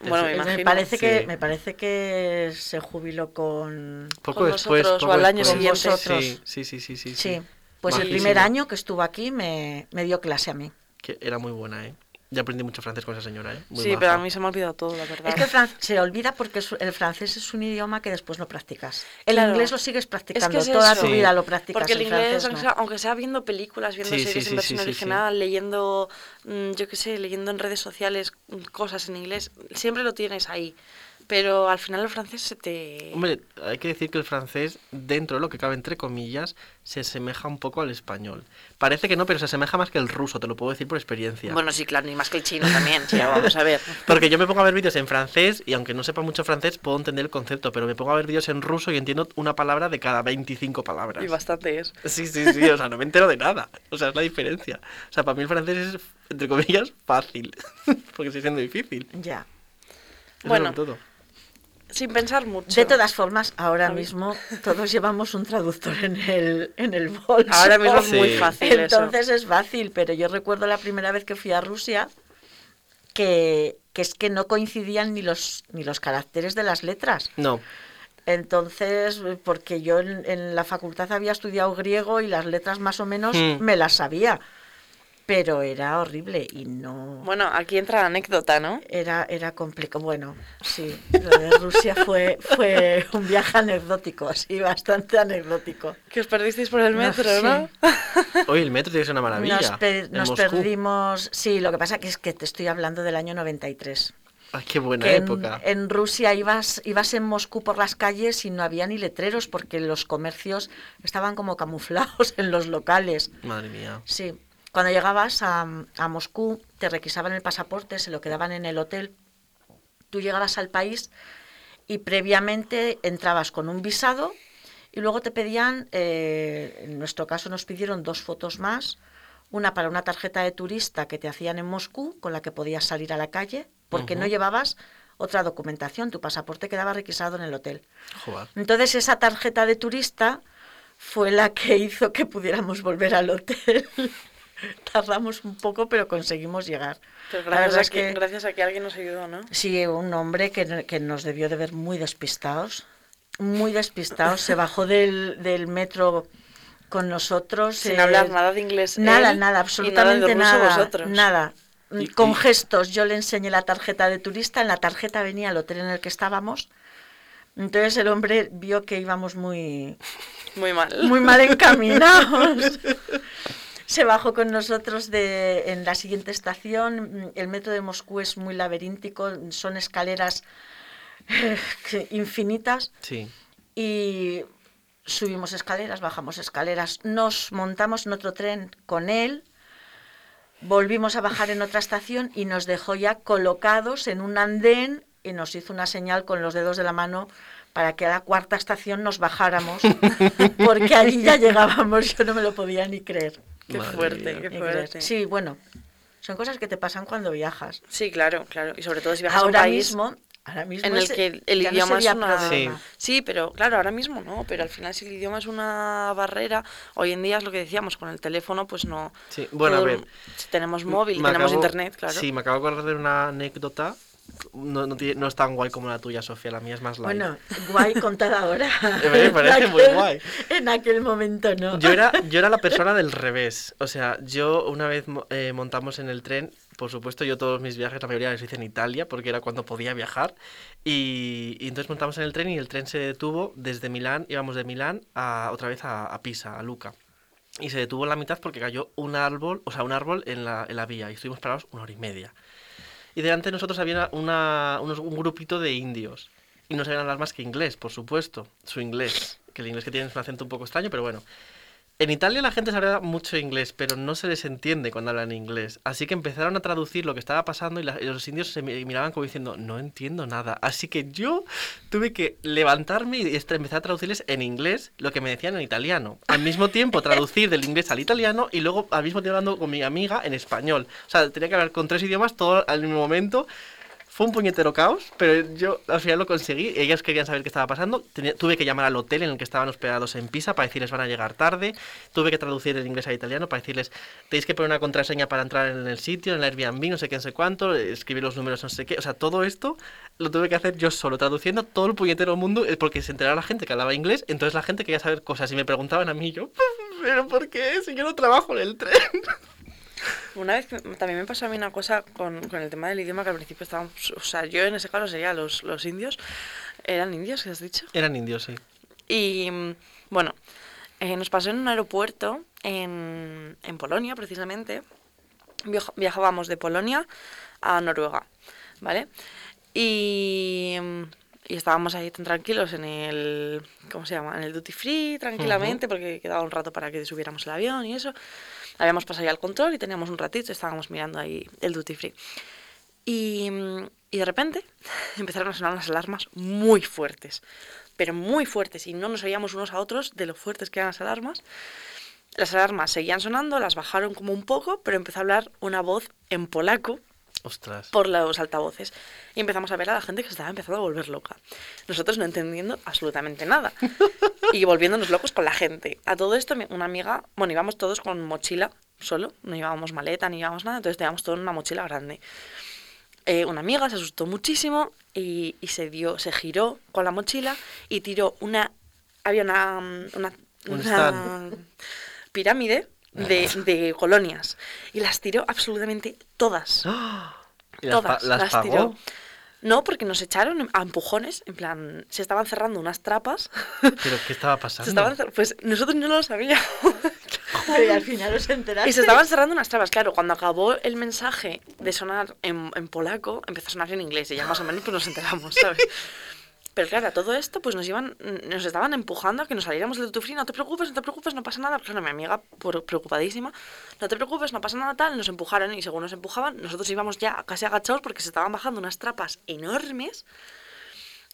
Bueno, me imagino. me parece que sí. me parece que se jubiló con Poco Con después. vosotros o poco al año después. siguiente. Vosotros. Sí, sí, sí, sí, sí. sí, pues el primer año que estuvo aquí me, me dio clase a mí. Que era muy buena, ¿eh? Ya aprendí mucho francés con esa señora, ¿eh? Muy sí, pero a mí se me ha olvidado todo, la verdad. Es que el se olvida porque es- el francés es un idioma que después no practicas. El Claro. inglés lo sigues practicando, es toda eso. tu Sí. vida lo practicas. Porque el inglés, francés aunque, no. sea, aunque sea viendo películas, viendo Sí, series sí, en versión sí, sí, sí. original, leyendo, mm, yo qué sé, leyendo en redes sociales cosas en inglés, siempre lo tienes ahí. Pero al final el francés se te... Hombre, hay que decir que el francés, dentro de lo que cabe entre comillas, se asemeja un poco al español. Parece que no, pero se asemeja más que el ruso, te lo puedo decir por experiencia. Bueno, sí, claro, ni más que el chino también, sí, vamos a ver. (laughs) Porque yo me pongo a ver vídeos en francés y aunque no sepa mucho francés, puedo entender el concepto, pero me pongo a ver vídeos en ruso y entiendo una palabra de cada 25 palabras. Y bastante es. Sí, sí, sí, o sea, no me entero de nada. O sea, es la diferencia. O sea, para mí el francés es, entre comillas, fácil. (laughs) Porque sigue siendo difícil. Ya. Eso Bueno, todo. Sin pensar mucho. De todas formas, ahora mismo todos llevamos un traductor en el, en el bolso. Ahora mismo es muy Sí. fácil eso. Entonces es fácil, pero yo recuerdo la primera vez que fui a Rusia que, que es que no coincidían ni los, ni los caracteres de las letras. No, Entonces, porque yo en, en la facultad había estudiado griego y las letras más o menos Hmm. me las sabía, pero era horrible y no... Bueno, aquí entra la anécdota, ¿no? Era, era complicado. Bueno, sí, lo de Rusia fue, fue un viaje anecdótico, sí, bastante anecdótico. Que os perdisteis por el No, metro, sí. ¿no? (laughs) hoy el metro tiene que ser una maravilla. Nos, per- perdimos, sí, lo que pasa que es que te estoy hablando del año 93. Ay, qué buena que en, época. en Rusia ibas, ibas en Moscú por las calles y no había ni letreros porque los comercios estaban como camuflados (laughs) en los locales. Madre mía. Sí, cuando llegabas a, a Moscú te requisaban el pasaporte, se lo quedaban en el hotel. Tú llegabas al país y previamente entrabas con un visado y luego te pedían, eh, en nuestro caso nos pidieron dos fotos más, una para una tarjeta de turista que te hacían en Moscú, con la que podías salir a la calle, porque no llevabas otra documentación, tu pasaporte quedaba requisado en el hotel. Joder. Entonces esa tarjeta de turista fue la que hizo que pudiéramos volver al hotel. (laughs) Tardamos un poco, pero conseguimos llegar. Pero La gracias, verdad a es que, que- gracias a que alguien nos ayudó, ¿no? Sí, un hombre que, que nos debió de ver muy despistados, muy despistados, se bajó del, del metro con nosotros. Sin eh, hablar nada de inglés. Nada, él, nada, y absolutamente nada. nada. vosotros. Nada. Y- con y- gestos yo le enseñé la tarjeta de turista, en la tarjeta venía el hotel en el que estábamos. Entonces el hombre vio que íbamos muy, Muy mal. muy mal encaminados. (laughs) Se bajó con nosotros de, en la siguiente estación. El metro de Moscú es muy laberíntico, son escaleras (laughs) infinitas Sí. y subimos escaleras, bajamos escaleras, nos montamos en otro tren con él, volvimos a bajar en otra estación y nos dejó ya colocados en un andén y nos hizo una señal con los dedos de la mano para que a la cuarta estación nos bajáramos, (laughs) porque allí ya llegábamos, yo no me lo podía ni creer. Qué Madre fuerte, mía. qué fuerte. Sí, bueno, son cosas que te pasan cuando viajas. Sí, claro, claro. Y sobre todo si viajas a un Ahora país mismo, ahora mismo en el que el no idioma es una... problema. Sí, pero claro, ahora mismo no, pero al final si el idioma es una barrera, hoy en día es lo que decíamos, con el teléfono pues no... Sí, bueno, a ver. Si tenemos móvil, tenemos acabo- internet, claro. Sí, me acabo de acordar de una anécdota. No, no, no es tan guay como la tuya, Sofía. La mía es más light. Bueno, guay contada ahora. (laughs) Me parece En muy aquel- guay. En aquel momento no. Yo era, yo era la persona del revés. O sea, yo una vez eh, montamos en el tren, por supuesto, yo todos mis viajes, la mayoría los hice en Italia, porque era cuando podía viajar. Y, y entonces montamos en el tren y el tren se detuvo desde Milán, íbamos de Milán a, otra vez a, a Pisa, a Luca. Y se detuvo en la mitad porque cayó un árbol, o sea, un árbol en la, en la vía y estuvimos parados una hora y media. Y delante de nosotros había una, unos- un grupito de indios. Y no sabían hablar más que inglés, por supuesto. Su inglés. Que el inglés que tienen es un acento un poco extraño, pero bueno. En Italia la gente sabe mucho inglés, pero no se les entiende cuando hablan inglés. Así que empezaron a traducir lo que estaba pasando y, y los indios se mi- miraban como diciendo, no entiendo nada. Así que yo tuve que levantarme y est- empezar a traducirles en inglés lo que me decían en italiano. Al mismo tiempo traducir del inglés al italiano y luego al mismo tiempo hablando con mi amiga en español. O sea, tenía que hablar con tres idiomas todo al mismo momento. Fue un puñetero caos, pero yo al final lo conseguí. Ellas querían saber qué estaba pasando. Tenía- tuve que llamar al hotel en el que estaban hospedados en Pisa para decirles van a llegar tarde. Tuve que traducir el inglés al italiano para decirles tenéis que poner una contraseña para entrar en el sitio, en el Airbnb, no sé qué, no sé cuánto, escribir los números, no sé qué. O sea, todo esto lo tuve que hacer yo solo, traduciendo todo el puñetero mundo, eh, porque se enteraba la gente que hablaba inglés, entonces la gente quería saber cosas y me preguntaban a mí, yo, ¿pero por qué? Si yo no trabajo en el tren. (laughs) Una vez también me pasó a mí una cosa con, con el tema del idioma que al principio estábamos, o sea, yo en ese caso sería los, los indios, eran indios, ¿qué has dicho? Eran indios, sí. Y mm, bueno, eh, nos pasó en un aeropuerto en, en Polonia, precisamente. Viaj- viajábamos de Polonia a Noruega, ¿vale? Y, mm, y estábamos ahí tan tranquilos en el, ¿cómo se llama? En el duty free, tranquilamente, porque quedaba un rato para que subiéramos el avión y eso. Habíamos pasado ya el control y teníamos un ratito, estábamos mirando ahí el duty free. Y, y de repente (laughs) empezaron a sonar las alarmas muy fuertes, pero muy fuertes, y no nos oíamos unos a otros de lo fuertes que eran las alarmas. Las alarmas seguían sonando, las bajaron como un poco, pero empezó a hablar una voz en polaco Ostras. por los altavoces. Y empezamos a ver a la gente que se estaba empezando a volver loca. Nosotros no entendiendo absolutamente nada. (laughs) Y volviéndonos locos con la gente. A todo esto, una amiga, bueno, íbamos todos con mochila solo, no llevábamos maleta ni llevábamos nada, entonces teníamos todo en una mochila grande. Eh, una amiga se asustó muchísimo y, y se dio, se giró con la mochila y tiró una, había una, mm, una, Un una pirámide de, de colonias y las tiró absolutamente todas. ¿Y las, (gasps) pa- Todas las las, pagó? tiró. No, porque nos echaron a empujones, en plan, se estaban cerrando unas trapas. ¿Pero qué estaba pasando? (laughs) se estaban cer- pues nosotros no lo sabíamos. (laughs) Y al final os enteraste. y se estaban cerrando unas trapas. Claro, cuando acabó el mensaje de sonar en, en polaco, empezó a sonar en inglés y ya más o menos pues nos enteramos, ¿sabes? Pero claro, a todo esto pues nos iban, nos estaban empujando a que nos saliéramos del duty free. No te preocupes, no te preocupes, no pasa nada. Claro, mi amiga por- preocupadísima. No te preocupes, no pasa nada tal. Nos empujaron y según nos empujaban, nosotros íbamos ya casi agachados porque se estaban bajando unas trapas enormes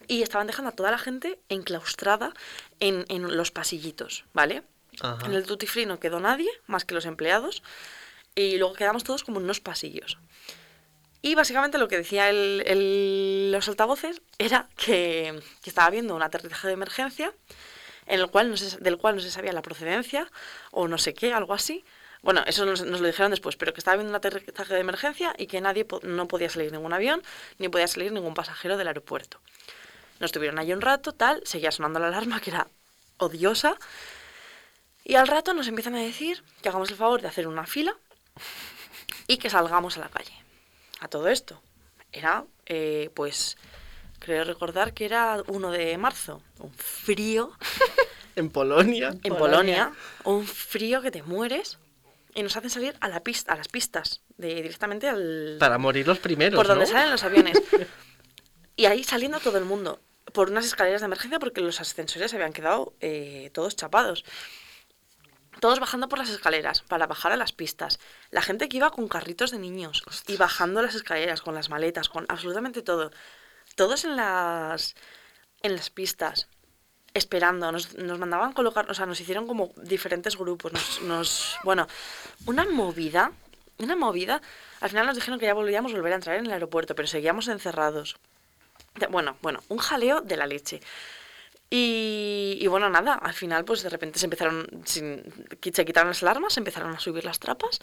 y estaban dejando a toda la gente enclaustrada en, en los pasillitos, ¿vale? Ajá. En el duty free no quedó nadie, más que los empleados, y luego quedamos todos como en unos pasillos. Y básicamente lo que decía el, los altavoces era que, estaba habiendo un aterrizaje de emergencia en el cual no se- del cual no se sabía la procedencia o no sé qué, algo así. Bueno, eso nos, nos lo dijeron después, pero que estaba habiendo un aterrizaje de emergencia y que nadie po- no podía salir ningún avión ni podía salir ningún pasajero del aeropuerto. Nos tuvieron ahí un rato, tal, seguía sonando la alarma que era odiosa. Y al rato nos empiezan a decir que hagamos el favor de hacer una fila y que salgamos a la calle. A todo esto. Era, eh, pues, creo recordar que era 1 de marzo. Un frío (laughs) En Polonia. en Polonia, un frío que te mueres. Y nos hacen salir a la pista, a las pistas, de, directamente al Para morir los primeros. por donde ¿no? salen los aviones. (laughs) y ahí saliendo todo el mundo por unas escaleras de emergencia porque los ascensores se habían quedado eh, todos chapados. Todos bajando por las escaleras para bajar a las pistas. La gente que iba con carritos de niños y bajando las escaleras con las maletas, con absolutamente todo. Todos en las en las pistas esperando. Nos, nos mandaban colocar, o sea, nos hicieron como diferentes grupos. Nos, nos- bueno, una movida, una movida. Al final nos dijeron que ya volvíamos a volver a entrar en el aeropuerto, pero seguíamos encerrados. Bueno, bueno, un jaleo de la leche. Y, y bueno, nada, al final pues de repente se empezaron, sin, se quitaron las alarmas, se empezaron a subir las trapas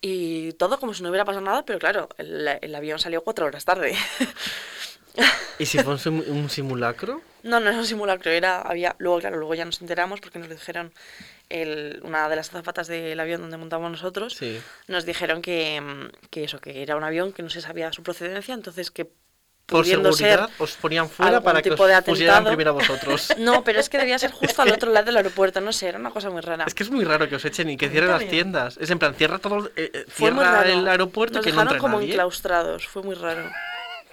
y todo como si no hubiera pasado nada, pero claro, el, el avión salió cuatro horas tarde. (laughs) ¿Y si fue un, sim- un simulacro? No, no era un simulacro, era, había, luego claro, luego ya nos enteramos porque nos dijeron el, una de las azafatas del avión donde montamos nosotros, Sí. nos dijeron que, que eso, que era un avión que no se sabía su procedencia, entonces que Por seguridad ser os ponían fuera para que os de pusieran primero a (laughs) vosotros. No, pero es que debía ser justo al otro lado del aeropuerto, no sé, era una cosa muy rara. Es que es muy raro que os echen y que cierren las tiendas. Es en plan, cierra todo, eh, eh, cierra el aeropuerto Nos que no dejaron entre como nadie. enclaustrados, fue muy raro.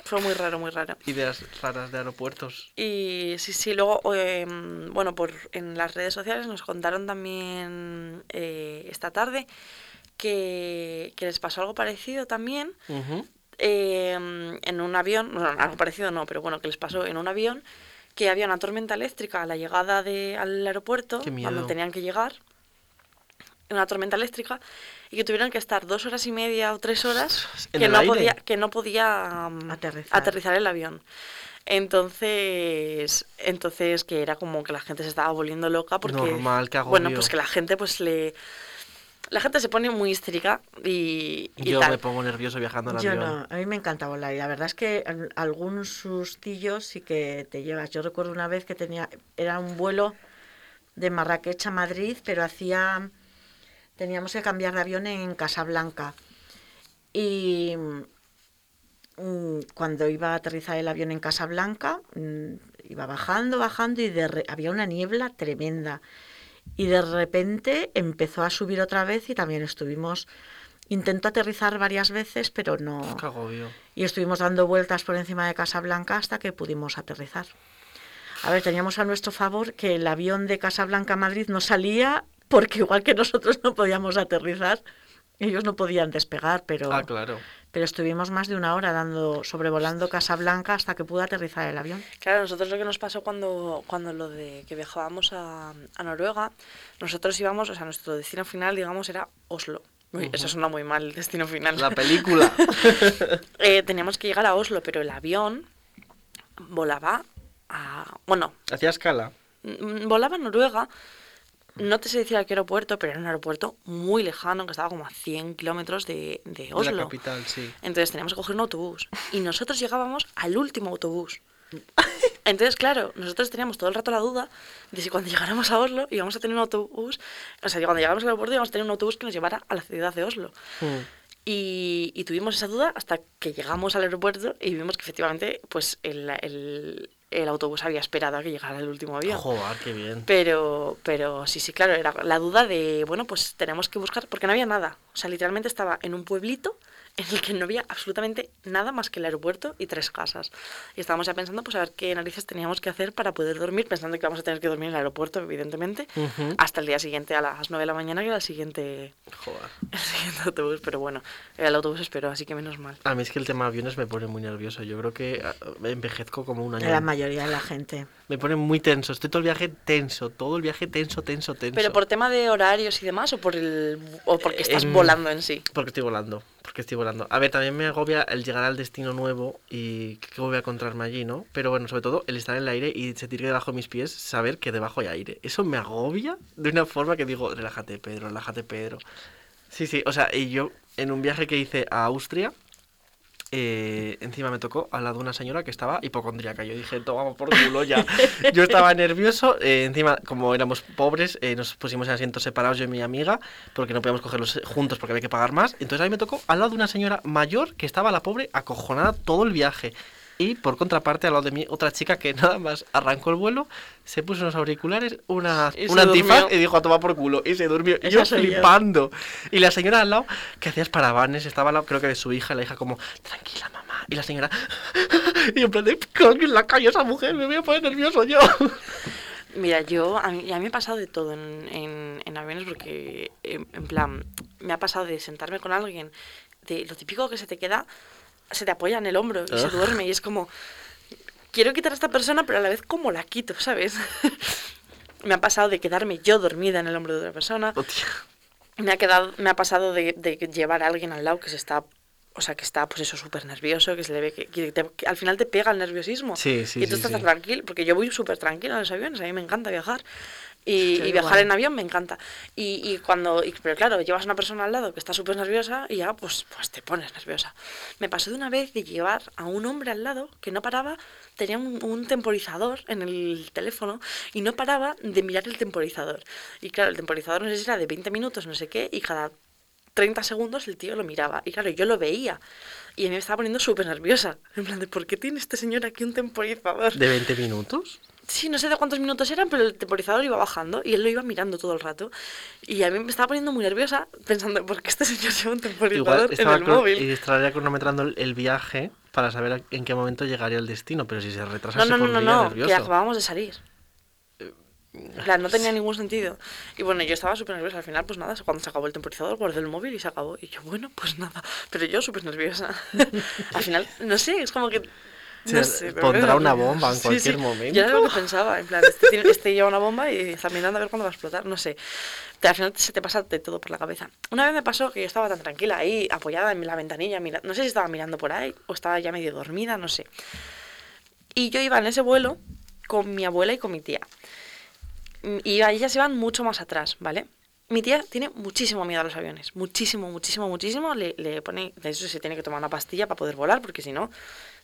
Fue muy raro, muy raro. Ideas raras de aeropuertos. Y sí, sí, luego, eh, bueno, por, en las redes sociales nos contaron también eh, esta tarde que, que les pasó algo parecido también Ujú. Eh, en un avión, no, algo parecido no, pero bueno, que les pasó en un avión que había una tormenta eléctrica a la llegada de, al aeropuerto, cuando tenían que llegar, una tormenta eléctrica, y que tuvieron que estar dos horas y media o tres horas ¿En que no, aire? podía, que no podía mm, Aterrizar. aterrizar el avión. Entonces, entonces que era como que la gente se estaba volviendo loca porque Normal, qué bueno, pues que la gente pues le la gente se pone muy histérica y, y Yo tal. me pongo nervioso viajando en Yo avión. no, a mí me encanta volar y la verdad es que al- algún sustillo sí que te llevas. Yo recuerdo una vez que tenía, era un vuelo de Marrakech a Madrid, pero hacía, teníamos que cambiar de avión en Casablanca. Y mm, cuando iba a aterrizar el avión en Casablanca, mm, iba bajando, bajando y de re- había una niebla tremenda. Y de repente empezó a subir otra vez y también estuvimos... Intentó aterrizar varias veces, pero no... Qué agobio. Y estuvimos dando vueltas por encima de Casablanca hasta que pudimos aterrizar. A ver, teníamos a nuestro favor que el avión de Casablanca a Madrid no salía porque igual que nosotros no podíamos aterrizar, ellos no podían despegar, pero, Ah, claro. Pero estuvimos más de una hora dando sobrevolando Casablanca hasta que pudo aterrizar el avión. Claro, nosotros lo que nos pasó cuando, cuando lo de que viajábamos a, a Noruega, nosotros íbamos, o sea, nuestro destino final, digamos, era Oslo. Uy, Eso suena muy mal, el destino final. La película. (laughs) Eh, teníamos que llegar a Oslo, pero el avión volaba a... Bueno, Hacía escala. mm, volaba a Noruega. No te sé decir a qué aeropuerto, pero era un aeropuerto muy lejano, que estaba como a 100 kilómetros de, de De Oslo. la capital, sí. Entonces teníamos que coger un autobús. Y nosotros llegábamos al último autobús. (laughs) Entonces, claro, nosotros teníamos todo el rato la duda de si cuando llegáramos a Oslo íbamos a tener un autobús, o sea, cuando llegáramos al aeropuerto íbamos a tener un autobús que nos llevara a la ciudad de Oslo. Mm. Y, y tuvimos esa duda hasta que llegamos al aeropuerto y vimos que efectivamente pues el, el- el autobús había esperado a que llegara el último avión. Joder, qué bien. Pero, pero sí, sí, claro, era la duda de, bueno, pues tenemos que buscar, porque no había nada. O sea, literalmente estaba en un pueblito en el que no había absolutamente nada más que el aeropuerto y tres casas. Y estábamos ya pensando, pues a ver qué narices teníamos que hacer para poder dormir, pensando que vamos a tener que dormir en el aeropuerto, evidentemente, Ujú. hasta el día siguiente a las 9 de la mañana, que era el siguiente, Joder. (laughs) el siguiente autobús. Pero bueno, el autobús esperó, así que menos mal. A mí es que el tema aviones me pone muy nervioso. Yo creo que ah, envejezco como un año. La mayoría de la gente. Me pone muy tenso. Estoy todo el viaje tenso. Todo el viaje tenso, tenso, tenso. ¿Pero por tema de horarios y demás o por el o porque estás Em, volando en sí? Porque estoy volando. Porque estoy volando. A ver, también me agobia el llegar al destino nuevo y que voy a encontrarme allí, ¿no? Pero bueno, sobre todo el estar en el aire y sentir que debajo de mis pies, saber que debajo hay aire. Eso me agobia de una forma que digo, relájate, Pedro, relájate, Pedro. Sí, sí, o sea, y yo en un viaje que hice a Austria, eh, encima me tocó al lado de una señora que estaba hipocondríaca. Yo dije, toma por culo ya. (laughs) Yo estaba nervioso. eh, encima, como éramos pobres, eh, nos pusimos en asientos separados yo y mi amiga, porque no podíamos cogerlos juntos porque había que pagar más. Entonces ahí me tocó al lado de una señora mayor que estaba la pobre acojonada todo el viaje. Y por contraparte, al lado de mí, otra chica que (laughs) nada más arrancó el vuelo, se puso unos auriculares, una, Y un antifaz durmió. y dijo a tomar por culo. Y se durmió. Y yo flipando. Y la señora al lado, que hacía parabanes, estaba al lado, creo que de su hija, y la hija como, tranquila mamá. Y la señora, (laughs) y en plan de, "Coño, en la calle esa mujer, me voy a poner nervioso yo. (laughs) Mira, yo, a mí, a mí me ha pasado de todo en, en, en aviones porque, en, en plan, me ha pasado de sentarme con alguien, de lo típico que se te queda, se te apoya en el hombro y se Ugh. duerme y es como, quiero quitar a esta persona, pero a la vez como la quito, ¿sabes? (laughs) me ha pasado de quedarme yo dormida en el hombro de otra persona. Me ha, quedado, me ha pasado de, de llevar a alguien al lado que se está, o sea, que está, pues eso, súper nervioso, que se le ve que, que te- que al final te pega el nerviosismo. Sí, sí, y tú sí, estás tranquilo, porque yo voy súper tranquila en los aviones, a mí me encanta viajar. Y, y viajar igual. en avión me encanta. Y, y cuando, y- pero claro, llevas a una persona al lado que está súper nerviosa y ya pues, pues te pones nerviosa. Me pasó de una vez de llevar a un hombre al lado que no paraba, tenía un, un temporizador en el teléfono y no paraba de mirar el temporizador. Y claro, el temporizador no sé si era de 20 minutos, no sé qué, y cada 30 segundos el tío lo miraba. Y claro, yo lo veía. Y a mí me estaba poniendo súper nerviosa. En plan de, ¿por qué tiene este señor aquí un temporizador? ¿De 20 minutos? Sí, no sé de cuántos minutos eran, pero el temporizador iba bajando y él lo iba mirando todo el rato. Y a mí me estaba poniendo muy nerviosa pensando, ¿por qué este señor lleva un temporizador Igual en el cron- móvil? y estaría cronometrando el, viaje para saber en qué momento llegaría el destino, pero si se retrasa No, no, no, no, nervioso. que acabábamos de salir. En plan, no tenía ningún sentido. Y bueno, yo estaba súper nerviosa. Al final, pues nada, cuando se acabó el temporizador, guardé el móvil y se acabó. Y yo, bueno, pues nada. Pero yo súper nerviosa. (laughs) Al final, no sé, es como que... No Se sé, pondrá una bomba en Sí, cualquier sí. momento. Yo era lo que pensaba. En plan, este, tiene- este lleva una bomba y está mirando a ver cuándo va a explotar. No sé. Al final se te pasa de todo por la cabeza. Una vez me pasó que yo estaba tan tranquila ahí, apoyada en la ventanilla. no sé si estaba mirando por ahí o estaba ya medio dormida, no sé. Y yo iba en ese vuelo con mi abuela y con mi tía. Y ellas iban mucho más atrás, ¿vale? Mi tía tiene muchísimo miedo a los aviones. Muchísimo, muchísimo, muchísimo. Le, le pone. De eso se tiene que tomar una pastilla para poder volar, porque si no,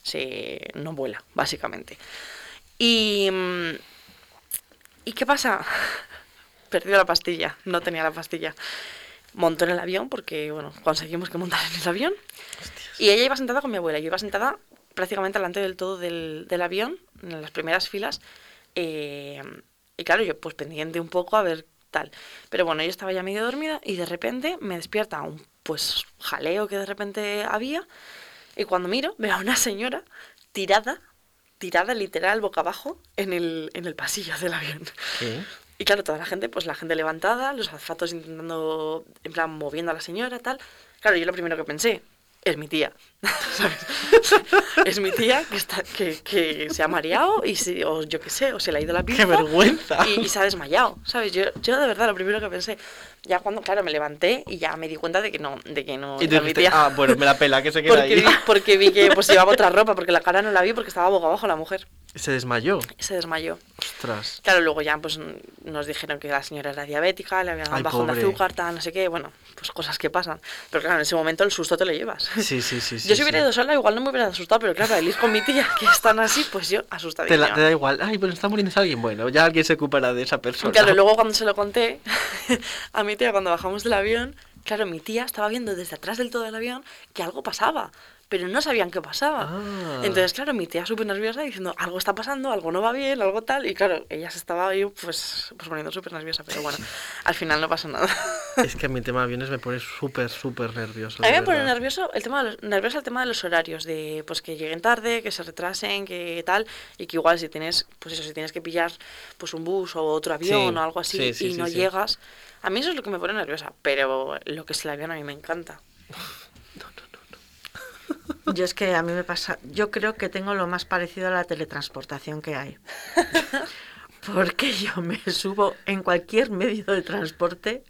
se no vuela, básicamente. Y. mm, ¿Y qué pasa? (laughs) Perdió la pastilla. No tenía la pastilla. Montó en el avión, porque, bueno, conseguimos que montara en el avión. Y ella iba sentada con mi abuela. Yo iba sentada prácticamente delante del todo del, del avión, en las primeras filas. eh, y claro, yo pues pendiente un poco a ver tal. Pero bueno, yo estaba ya medio dormida y de repente me despierta un pues jaleo que de repente había. Y cuando miro, veo a una señora tirada, tirada literal boca abajo en el, en el pasillo del avión. ¿Qué? Y claro, toda la gente, pues la gente levantada, los azafatos intentando, en plan, moviendo a la señora, tal. Claro, yo lo primero que pensé, es mi tía, (laughs) ¿sabes? es mi tía que, está, que, que se ha mareado y se, o yo qué sé, o se le ha ido la pinza. ¡Qué vergüenza! Y, y se ha desmayado, ¿sabes? Yo, yo de verdad lo primero que pensé, ya cuando, claro, me levanté y ya me di cuenta de que no, de que no Y dijiste, tía. ah, bueno, me la pela, que se queda porque, ahí. vi, porque vi que pues llevaba otra ropa, porque la cara no la vi porque estaba boca abajo la mujer. Se desmayó. Se desmayó. Ostras. Claro, luego ya pues nos dijeron que la señora era diabética, le habían Ay, bajón de azúcar, tal, no sé qué, bueno, pues cosas que pasan. Pero claro, en ese momento el susto te lo llevas. Sí, sí, sí. (laughs) yo si hubiera sí. ido sola igual no me hubiera asustado, pero claro, al ir con mi tía, que están así, pues yo Te, la- te da igual. Ay, pero está muriendo alguien. Bueno, ya alguien se ocupará de esa persona. Claro, luego cuando se lo conté (laughs) a mi tía cuando bajamos del avión, claro, mi tía estaba viendo desde atrás del todo del avión que algo pasaba, pero no sabían qué pasaba. Ah. Entonces, claro, mi tía súper nerviosa diciendo, algo está pasando, algo no va bien, algo tal, y claro, ella se estaba ahí pues, pues poniendo súper nerviosa, pero bueno, al final no pasó nada. (laughs) Es que a mi tema de aviones me pone súper, súper nervioso. A mí me pone nervioso el tema de los, nervioso el tema de los horarios, de pues que lleguen tarde, que se retrasen, que tal, y que igual si tienes, pues eso, si tienes que pillar pues un bus o otro avión Sí, o algo así sí, sí, y no llegas, a mí eso es lo que me pone nerviosa, pero lo que es el avión a mí me encanta. Yo es que a mí me pasa, yo creo que tengo lo más parecido a la teletransportación que hay. Porque yo me subo en cualquier medio de transporte,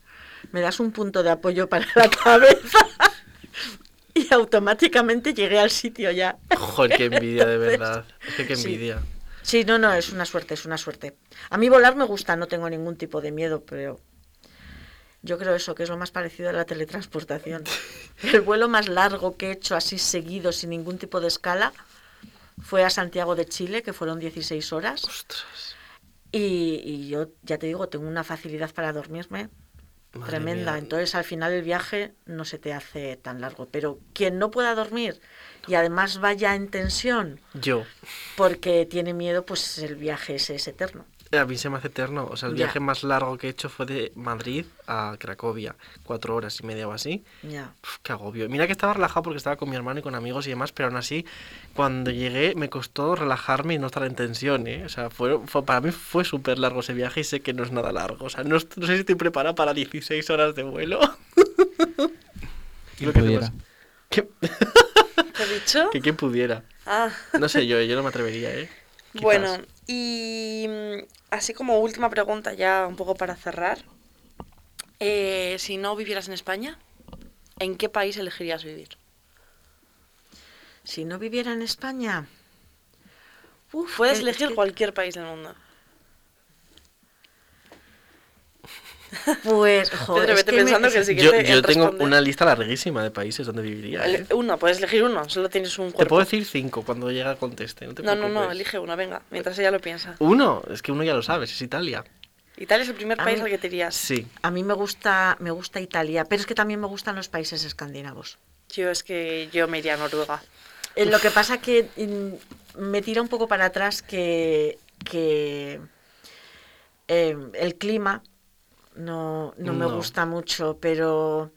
me das un punto de apoyo para la cabeza y automáticamente llegué al sitio ya. Joder, qué envidia, de verdad. Es que qué sí. envidia. Sí, no, no, es una suerte, es una suerte. A mí volar me gusta, no tengo ningún tipo de miedo, pero Yo creo eso, que es lo más parecido a la teletransportación. (laughs) El vuelo más largo que he hecho así seguido, sin ningún tipo de escala, fue a Santiago de Chile, que fueron 16 horas. Ostras. Y, y yo, ya te digo, tengo una facilidad para dormirme madre tremenda. mía. Entonces al final el viaje no se te hace tan largo. Pero quien no pueda dormir y además vaya en tensión Yo. porque tiene miedo, pues el viaje ese es eterno. A mí se me hace eterno. O sea, el Ya. viaje más largo que he hecho fue de Madrid a Cracovia. Cuatro horas y media o así. Ya. Uf, qué agobio. Mira que estaba relajado porque estaba con mi hermano y con amigos y demás, pero aún así, cuando llegué me costó relajarme y no estar en tensión, ¿eh? O sea, fue, fue- para mí fue súper largo ese viaje y sé que no es nada largo. O sea, no, no sé si estoy preparada para 16 horas de vuelo. ¿Quién Lo que te pudiera? Que, ¿Te he dicho? (laughs) que quien pudiera. Ah, No sé yo, yo no me atrevería, ¿eh? (laughs) Quizás. bueno, y mm, así como última pregunta, ya un poco para cerrar. Eh, si no vivieras en España, ¿en qué país elegirías vivir? Si no viviera en España... uf, Puedes es- es elegir que- cualquier país del mundo. Pues, joder, es me- pensando que el (laughs) Yo, siguiente yo en tengo una lista larguísima de países donde viviría. ¿eh? Uno, puedes elegir uno, solo tienes un Te cuerpo. puedo decir cinco cuando llegue a conteste, no te No, no, elige uno, venga, mientras ella lo piensa. Uno, es que uno ya lo sabes, es Italia. Italia es el primer país mí- al que te irías. Sí. A mí me gusta, me gusta Italia, pero es que también me gustan los países escandinavos. Yo es que yo me iría a Noruega. Eh, Lo que pasa que mm, me tira un poco para atrás que, que eh, el clima no, no me gusta mucho, pero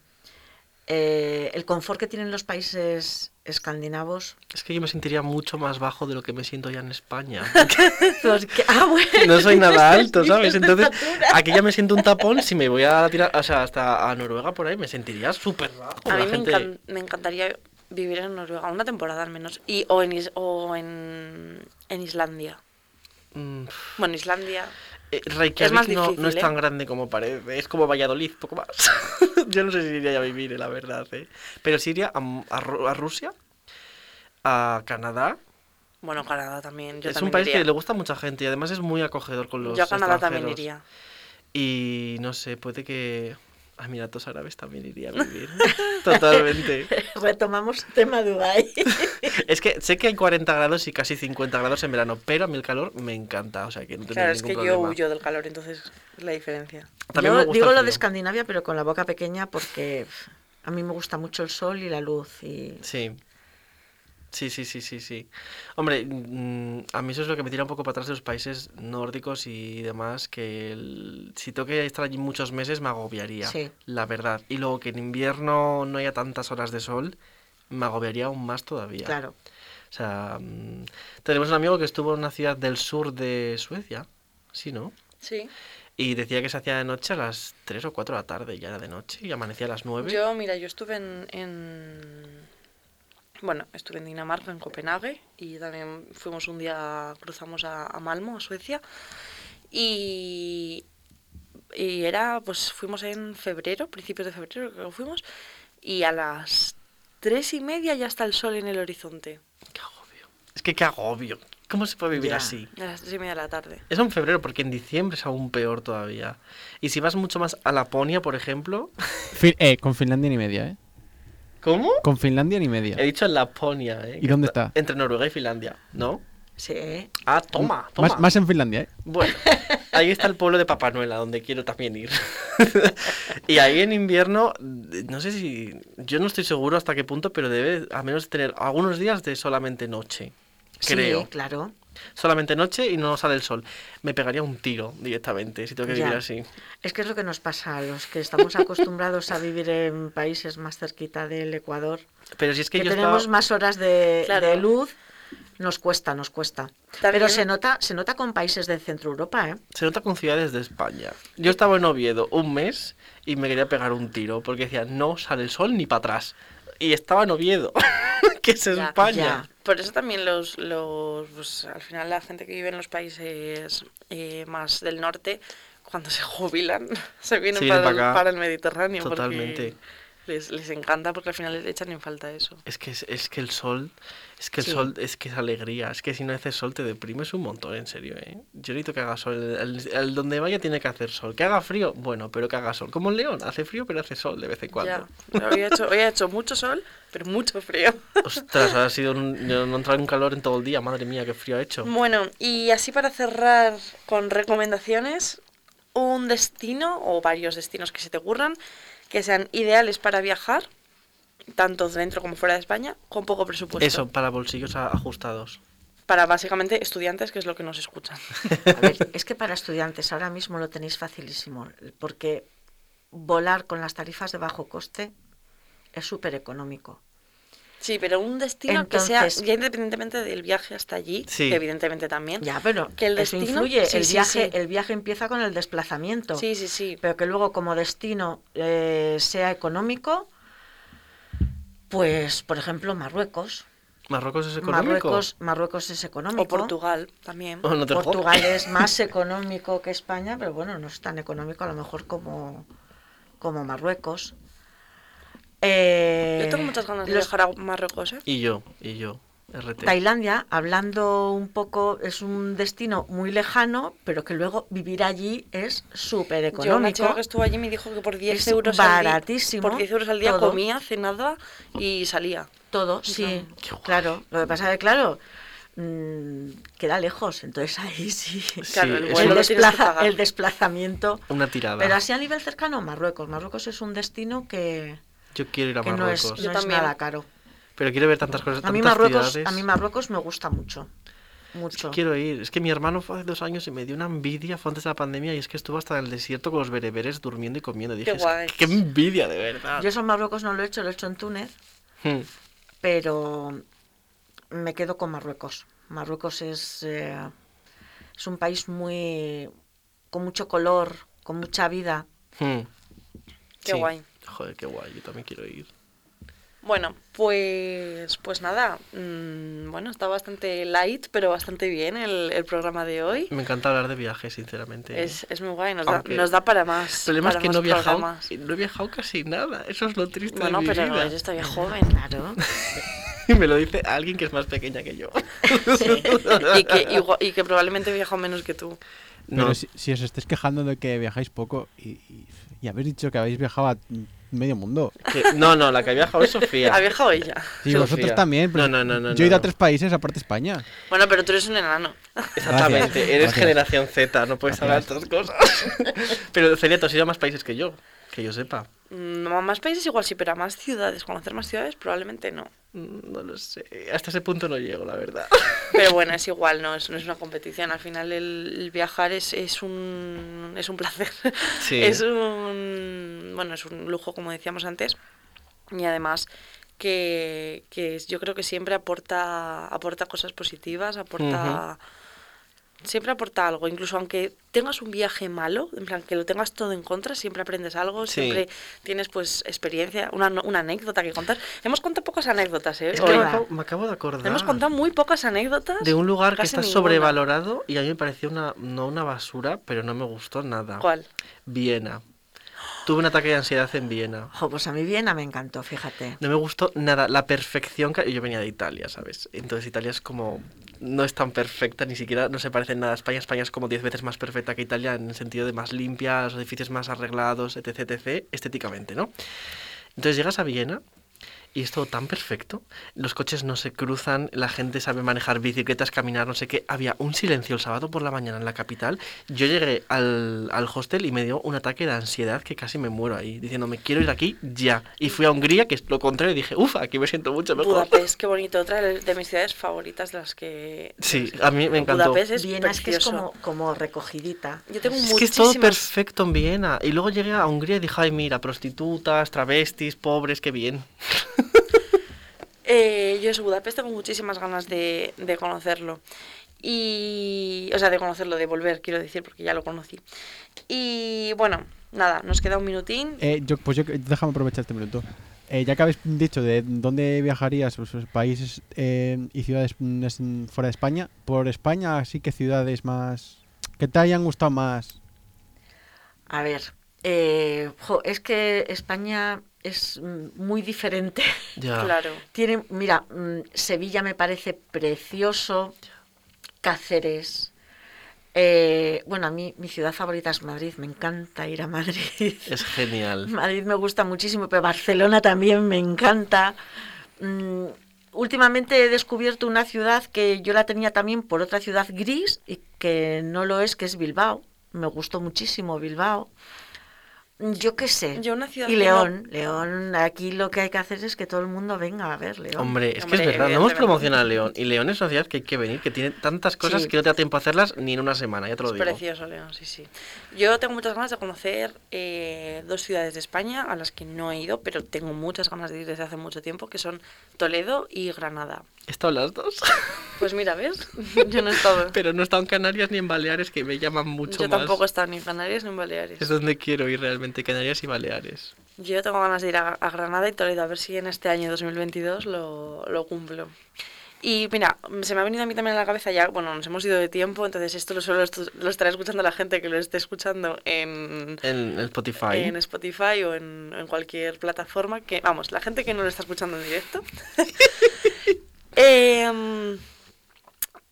eh, el confort que tienen los países escandinavos. Es que yo me sentiría mucho más bajo de lo que me siento ya en España. (laughs) porque- ah, bueno, No soy nada alto, (laughs) ¿sabes? Entonces, aquí ya me siento un tapón. Si me voy a tirar, o sea, hasta a Noruega por ahí, me sentiría súper bajo. A mí me, gente- encan- me encantaría vivir en Noruega, una temporada al menos. Y, o en, Is- o en, en Islandia. Mm, Bueno, Islandia. Eh, Reykjavik Es más no, no es ¿eh? tan grande como parece. Es como Valladolid, poco más. (laughs) yo no sé si iría a vivir, eh, la verdad. ¿eh? Pero sí iría a, a Ru- a Rusia, a Canadá. Bueno, Canadá también. Yo es también un país iría. que le gusta a mucha gente y además es muy acogedor con los Yo a Canadá también iría. Y no sé, puede que Emiratos Árabes también iría a vivir. (laughs) Totalmente. (laughs) retomamos el tema Dubái. (laughs) Es que sé que hay 40 grados y casi 50 grados en verano, pero a mí el calor me encanta, o sea que no Claro, es que yo huyo del calor, entonces es la diferencia. También Yo me gusta digo lo de. Escandinavia, pero con la boca pequeña porque a mí me gusta mucho el sol y la luz. Y Sí. Sí, sí, sí, sí, sí. Hombre, mm, a mí eso es lo que me tira un poco para atrás de los países nórdicos y demás, que el- si tengo que estar allí muchos meses me agobiaría, Sí. la verdad. Y luego que en invierno no haya tantas horas de sol, me agobiaría aún más todavía. claro, O sea, mm, tenemos un amigo que estuvo en una ciudad del sur de Suecia, sí, ¿no? Sí. Y decía que se hacía de noche a las 3 o 4 de la tarde, ya era de noche, y amanecía a las 9. Yo, mira, yo estuve en, en- Bueno, estuve en Dinamarca, en Copenhague, y también fuimos un día, cruzamos a, a Malmo, a Suecia, y, y era, pues fuimos en febrero, principios de febrero creo que fuimos, y a las tres y media ya está el sol en el horizonte, Qué agobio. Es que qué agobio. ¿Cómo se puede vivir Ya. así? a las tres y media de la tarde. Eso en febrero, porque en diciembre es aún peor todavía. Y si vas mucho más a Laponia, por ejemplo... Fin- eh, con Finlandia ni media, ¿eh? ¿Cómo? Con Finlandia ni media. He dicho Laponia, ¿eh? ¿Y dónde está? Entre Noruega y Finlandia, ¿no? sí. Ah, toma, toma. Más, más en Finlandia, ¿eh? Bueno, ahí está el pueblo de Papá Noel, a donde quiero también ir. (laughs) y ahí en invierno, no sé si, yo no estoy seguro hasta qué punto, pero debe al menos tener algunos días de solamente noche. Creo. Sí, claro. Solamente noche y no sale el sol. Me pegaría un tiro directamente si tengo que vivir así. Es que es lo que nos pasa a los que estamos acostumbrados a vivir en países más cerquita del Ecuador, Pero si es que, que yo tenemos estaba... más horas de, Claro. de luz, nos cuesta, nos cuesta. También- Pero se nota, se nota con países de Centro Europa, ¿eh? Se nota con ciudades de España. Yo estaba en Oviedo un mes y me quería pegar un tiro porque decía, no sale el sol ni para atrás. Y estaba en Oviedo, (laughs) que es Ya, España. ya. Por eso también los, los pues, al final la gente que vive en los países eh, más del norte, cuando se (laughs) jubilan, se vienen para, el, para Mediterráneo. porque Totalmente. Les, les encanta porque al final les echan en falta eso. Es que, es, es que el sol, es que el Sí. sol, es que es alegría. Es que si no haces sol te deprimes un montón, en serio, ¿eh? Yo necesito que haga sol. El, el- el donde vaya tiene que hacer sol. Que haga frío, bueno, pero que haga sol. Como el león, hace frío pero hace sol de vez en cuando. Ya. Hoy ha, hecho, hoy ha hecho mucho sol, pero mucho frío. (laughs) Ostras, ha sido un, no en calor en todo el día. Madre mía, qué frío ha hecho. Bueno, y así para cerrar con recomendaciones, un destino o varios destinos que se te ocurran que sean ideales para viajar, tanto dentro como fuera de España, con poco presupuesto. Eso, para bolsillos ajustados. Para básicamente estudiantes, que es lo que nos escuchan. (laughs) A ver, es que para estudiantes ahora mismo lo tenéis facilísimo, porque volar con las tarifas de bajo coste es súper económico. Sí, pero un destino que sea, Entonces- ya independientemente del viaje hasta allí, Sí. que evidentemente también. Ya, pero Que el eso destino- influye. sí, el, sí, viaje, sí. el viaje empieza con el desplazamiento. Sí, sí, sí. Pero que luego como destino eh, sea económico, pues, por ejemplo, Marruecos. ¿Marruecos es económico? Marruecos, Marruecos es económico. O Portugal también. Oh, no. Portugal es (laughs) más económico que España, pero bueno, no es tan económico a lo mejor como, como Marruecos. Eh, Yo tengo muchas ganas de los- viajar a Marruecos, ¿eh? Y yo, y yo. RT. Tailandia, hablando un poco, es un destino muy lejano, pero que luego vivir allí es súper Yo, económico. chica que estuvo allí me dijo que por 10 Es euros al día, baratísimo por 10 euros al día todo. comía, cenaba y salía. Todo, sí, claro. Lo que pasa es que, claro, mm, queda lejos, entonces ahí sí. Claro, el vuelo desplaza- el desplazamiento. una tirada. Pero así a nivel cercano, Marruecos. Marruecos es un destino que, Yo quiero ir a que no es, Marruecos. Yo no es también. nada caro. Pero quiero ver tantas cosas, A mí, Marruecos, ciudades. a mí Marruecos me gusta mucho. Mucho. Quiero ir. Es que mi hermano fue hace dos años y me dio una envidia, fue antes de la pandemia, y es que estuvo hasta en el desierto con los bereberes durmiendo y comiendo. Dije, Qué "Es guay". que- qué envidia, de verdad. Yo eso en Marruecos no lo he hecho, lo he hecho en Túnez, Hmm. pero me quedo con Marruecos. Marruecos es, eh, es un país muy con mucho color, con mucha vida. Hmm. Qué Sí. guay. Joder, qué guay, yo también quiero ir. Bueno, pues, pues nada. mm, bueno, está bastante light, pero bastante bien el, el programa de hoy. Me encanta hablar de viajes, sinceramente. Es, es muy guay, nos da, nos da para más. El problema es que no he, viajado, no he viajado casi nada. Eso es lo triste Bueno, de mi pero vida. eres todavía joven. (laughs) Claro. Y me lo dice alguien que es más pequeña que yo. (laughs) y, que, igual- y que probablemente he viajado menos que tú. Pero No, si, si os estáis quejando de que viajáis poco y, y, y habéis dicho que habéis viajado a medio mundo. que- no, no, la que ha viajado es Sofía. Ha viajado ella. Y Sofía. vosotros también. pero No, no, no, no, Yo he ido a no. tres países aparte de España. Bueno, pero tú eres un enano. Exactamente, Gracias, eres gracias. generación Z, no puedes hablar de estas cosas. (laughs) Pero Celia, tú has ido a más países que yo, que yo sepa. Mm, A más países igual sí, pero a más ciudades, conocer más ciudades probablemente no. Mm, No lo sé, hasta ese punto no llego, la verdad. (laughs) Pero bueno, es (laughs) igual, no es, no es una competición. Al final el, el viajar es, es un es un placer. (laughs) Sí. Es un bueno, es un lujo como decíamos antes. Y además que, que yo creo que siempre aporta aporta cosas positivas, aporta siempre aporta algo, incluso aunque tengas un viaje malo, en plan que lo tengas todo en contra, siempre aprendes algo, Sí. siempre tienes pues experiencia, una, una anécdota que contar. Hemos contado pocas anécdotas, ¿eh? Es que me acabo, me acabo de acordar Hemos contado muy pocas anécdotas. de un lugar que está ninguna. sobrevalorado y a mí me pareció una, no una basura, pero no me gustó nada. ¿Cuál? Viena. Tuve un ataque de ansiedad en Viena. Jo, pues a mí Viena me encantó, fíjate. No me gustó nada, la perfección que... Yo venía de Italia, ¿sabes? Entonces Italia es como... No es tan perfecta, ni siquiera no se parece en nada a España. España es como 10 veces más perfecta que Italia en el sentido de más limpia, los edificios más arreglados, etc, etc, estéticamente, ¿no? Entonces llegas a Viena y es todo tan perfecto. Los coches no se cruzan, la gente sabe manejar bicicletas, caminar, no sé qué. Había un silencio el sábado por la mañana en la capital. Yo llegué al, al hostel y me dio un ataque de ansiedad que casi me muero ahí, diciéndome, quiero ir de aquí ya. Y fui a Hungría, que es lo contrario, y dije, uff, aquí me siento mucho mejor. Budapest, qué bonito. Otra de de mis ciudades favoritas de las que... Sí, a mí me encantó. Budapest es Viena es que es precioso. como, como recogidita. Yo tengo Es que es todo perfecto en Viena. Y luego llegué a Hungría y dije, ay, mira, prostitutas, travestis, pobres, qué bien. (laughs) Eh, yo en Budapest tengo muchísimas ganas de, de conocerlo. Y... O sea, de conocerlo, de volver, quiero decir, porque ya lo conocí. Y bueno, nada, nos queda un minutín. Eh, yo, pues yo, déjame aprovechar este minuto. Eh, ya que habéis dicho de dónde viajarías, los países eh, y ciudades mm, mm, fuera de España, por España, así que ciudades más. que te hayan gustado más. A ver, eh, jo, es que España es mm, muy diferente. Ya. (laughs) Claro. Tiene, mira, mm, Sevilla me parece precioso, Cáceres. eh, bueno, a mí mi ciudad favorita es Madrid, me encanta ir a Madrid. (laughs) Es genial. Madrid me gusta muchísimo, pero Barcelona también me encanta. Mm, últimamente he descubierto una ciudad que yo la tenía también por otra ciudad gris y que no lo es, que es Bilbao. Me gustó muchísimo Bilbao. Yo qué sé. Yo una ciudad y no- León, León, aquí lo que hay que hacer es que todo el mundo venga a ver León. Hombre, es que es verdad, no hemos promocionado a León. Y León es una ciudad que hay que venir, que tiene tantas cosas Sí. que no te da tiempo a hacerlas ni en una semana, ya te lo Es digo. precioso, León, sí, sí. Yo tengo muchas ganas de conocer eh, dos ciudades de España a las que no he ido, pero tengo muchas ganas de ir desde hace mucho tiempo, que son Toledo y Granada. He estado las dos, (laughs) Pues mira, ¿ves? (laughs) Yo no he estado. pero no he estado en Canarias ni en Baleares, que me llaman mucho Yo más. tampoco he estado ni en Canarias ni en Baleares. Es donde quiero ir realmente, Canarias y Baleares. Yo tengo ganas de ir a, a Granada y Toledo, a ver si en este año 2022 lo, lo cumplo. Y mira, se me ha venido a mí también a la cabeza ya, bueno, nos hemos ido de tiempo, entonces esto lo, solo lo estará escuchando la gente que lo esté escuchando en, En Spotify. en Spotify o en, en cualquier plataforma, que vamos, la gente que no lo está escuchando en directo. (laughs) Em,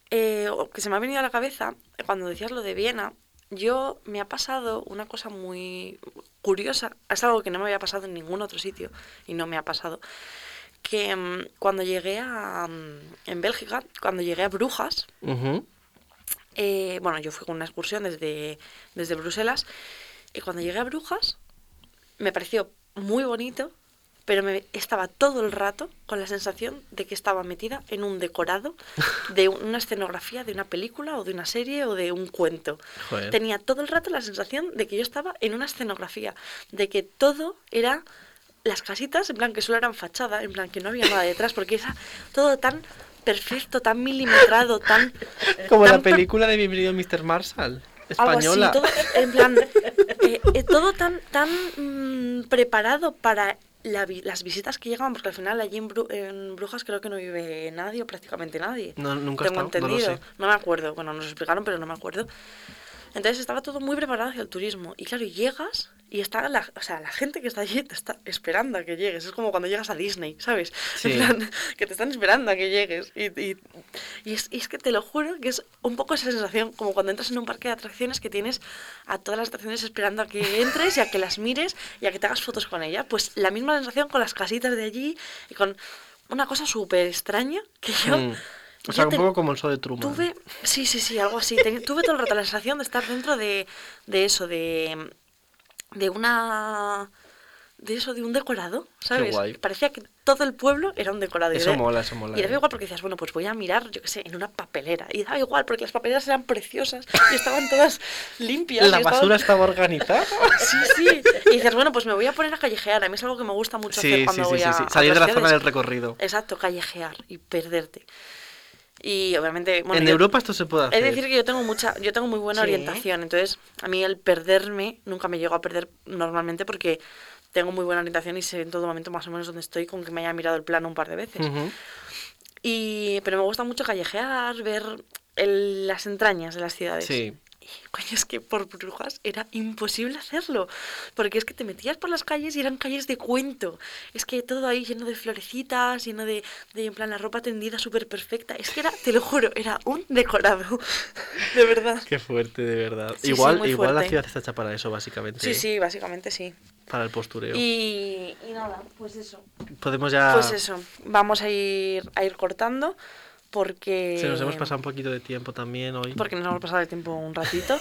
eh, o que se me ha venido a la cabeza, cuando decías lo de Viena, yo me ha pasado una cosa muy curiosa, es algo que no me había pasado en ningún otro sitio y no me ha pasado, que mm, cuando llegué a, mm, en Bélgica, cuando llegué a Brujas, Ujú. eh, bueno, yo fui con una excursión desde, desde Bruselas y cuando llegué a Brujas me pareció muy bonito, pero me estaba todo el rato con la sensación de que estaba metida en un decorado (laughs) de una escenografía de una película o de una serie o de un cuento. Joder. Tenía todo el rato la sensación de que yo estaba en una escenografía, de que todo era las casitas, en plan que solo eran fachada, en plan que no había nada detrás, porque era todo tan perfecto, tan milimetrado, tan... (laughs) Como la tan per- película de Bienvenido Mr. Marshall, algo española. así, todo, en plan, eh, eh, todo tan, tan mm, preparado para la vi- las visitas que llegaban, porque al final allí en, Bru- en Brujas creo que no vive nadie o prácticamente nadie. No, nunca Tengo estado, no lo entendido. sé. No me acuerdo, bueno, nos explicaron, pero no me acuerdo. Entonces estaba todo muy preparado hacia el turismo. Y claro, llegas y está la, o sea, la gente que está allí te está esperando a que llegues. Es como cuando llegas a Disney, ¿sabes? Sí. En plan, que te están esperando a que llegues. Y, y- y es, y es que te lo juro que es un poco esa sensación, como cuando entras en un parque de atracciones que tienes a todas las atracciones esperando a que entres y a que las mires y a que te hagas fotos con ellas. Pues la misma sensación con las casitas de allí y con una cosa súper extraña que yo... Mm. O sea, un poco como el show de Truman. Tuve, sí, sí, sí, algo así. Tuve todo el rato la sensación de estar dentro de, de eso, de, de una... De eso, de un decorado, ¿sabes? guay. Parecía que todo el pueblo era un decorado. y Eso era- mola, eso mola. Y daba eh. igual porque decías, bueno, pues voy a mirar, yo qué sé, en una papelera. Y daba igual porque las papeleras eran preciosas y estaban todas limpias. La estaban- basura estaba organizada. (laughs) Sí, sí. Y dices, bueno, pues me voy a poner a callejear. A mí es algo que me gusta mucho hacer Sí, sí, cuando sí, voy sí, a Salir de la zona del recorrido. Exacto, callejear y perderte. Y obviamente, bueno, en yo- Europa esto se puede hacer. es decir que yo tengo mucha, yo tengo muy buena Sí. orientación, entonces a mí el perderme nunca me llego a perder normalmente porque tengo muy buena orientación y sé en todo momento más o menos dónde estoy con que me haya mirado el plano un par de veces. Y pero me gusta mucho callejear, ver el- las entrañas de las ciudades. Sí. Y, (laughs) coño, es que por brujas era imposible hacerlo. Porque es que te metías por las calles y eran calles de cuento. Es que todo ahí lleno de florecitas, lleno de, de en plan, la ropa tendida súper perfecta. Es que era, te lo juro, era un decorado. (laughs) De verdad. Qué fuerte, de verdad. Sí, sí, igual muy igual la ciudad está hecha para eso, básicamente. Sí, ¿eh? sí, básicamente sí. Para el postureo. Y, y nada, pues eso. Podemos ya... Pues eso. Vamos a ir, a ir cortando porque... Se nos hemos pasado un poquito de tiempo también hoy. porque nos hemos pasado el tiempo un ratito.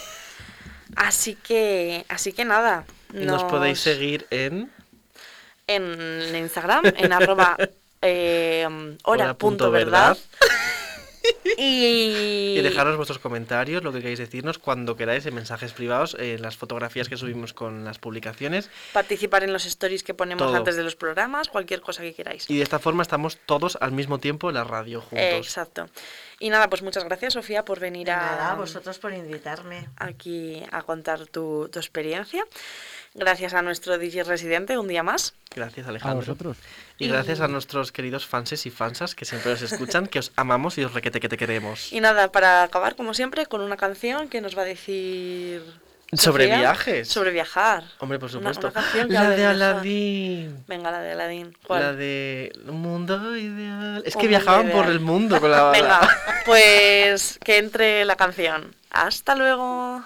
Así que, así que nada. Nos podéis seguir en... en Instagram, en arroba (laughs) eh, hora punto verdad. Y, Y dejaros vuestros comentarios, lo que queráis decirnos, cuando queráis, en mensajes privados, en las fotografías que subimos con las publicaciones. participar en los stories que ponemos Todo. antes de los programas, cualquier cosa que queráis. Y de esta forma estamos todos al mismo tiempo en la radio juntos. Exacto. Y nada, pues muchas gracias, Sofía, por venir a, Nada, a vosotros por invitarme. aquí a contar tu, tu experiencia. Gracias a nuestro DJ residente un día más. Gracias, A Alejandro. vosotros. Y gracias a nuestros queridos fanses y fansas que siempre os escuchan, que os amamos y os requete que te queremos. Y nada, para acabar, como siempre, con una canción que nos va a decir Sobre Sofía, viajes. Sobre viajar. Hombre, por supuesto. una la de. Aladdin. Venga, la de Aladdin. ¿Cuál? La de Un mundo ideal. Es Un que viajaban por el mundo con la. (laughs) Venga, pues que entre la canción. Hasta luego.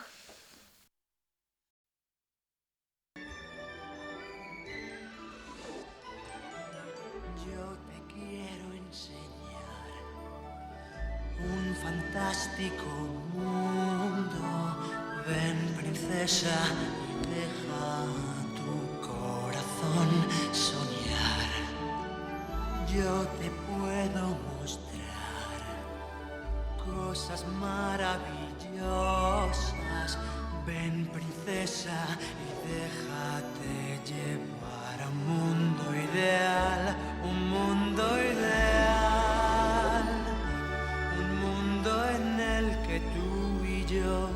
Fantástico mundo. Ven, princesa, y deja tu corazón soñar. Yo te puedo mostrar cosas maravillosas. Ven, princesa, y déjate llevar a un mundo ideal, un mundo ideal, yo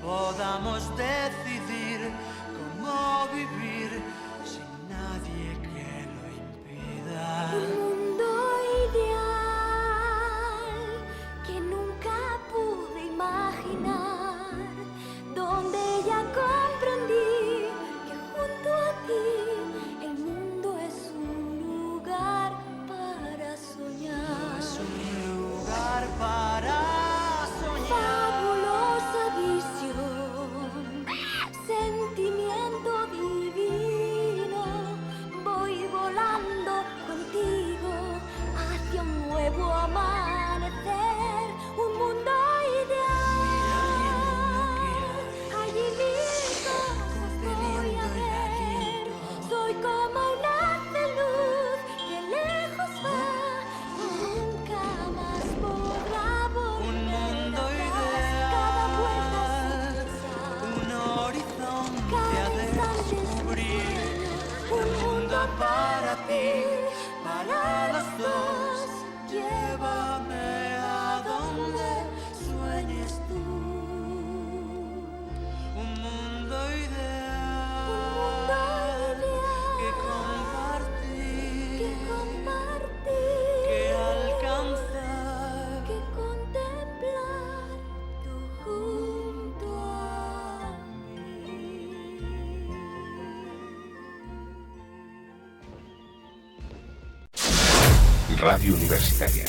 podamos decidir cómo vivir Radio Universitaria.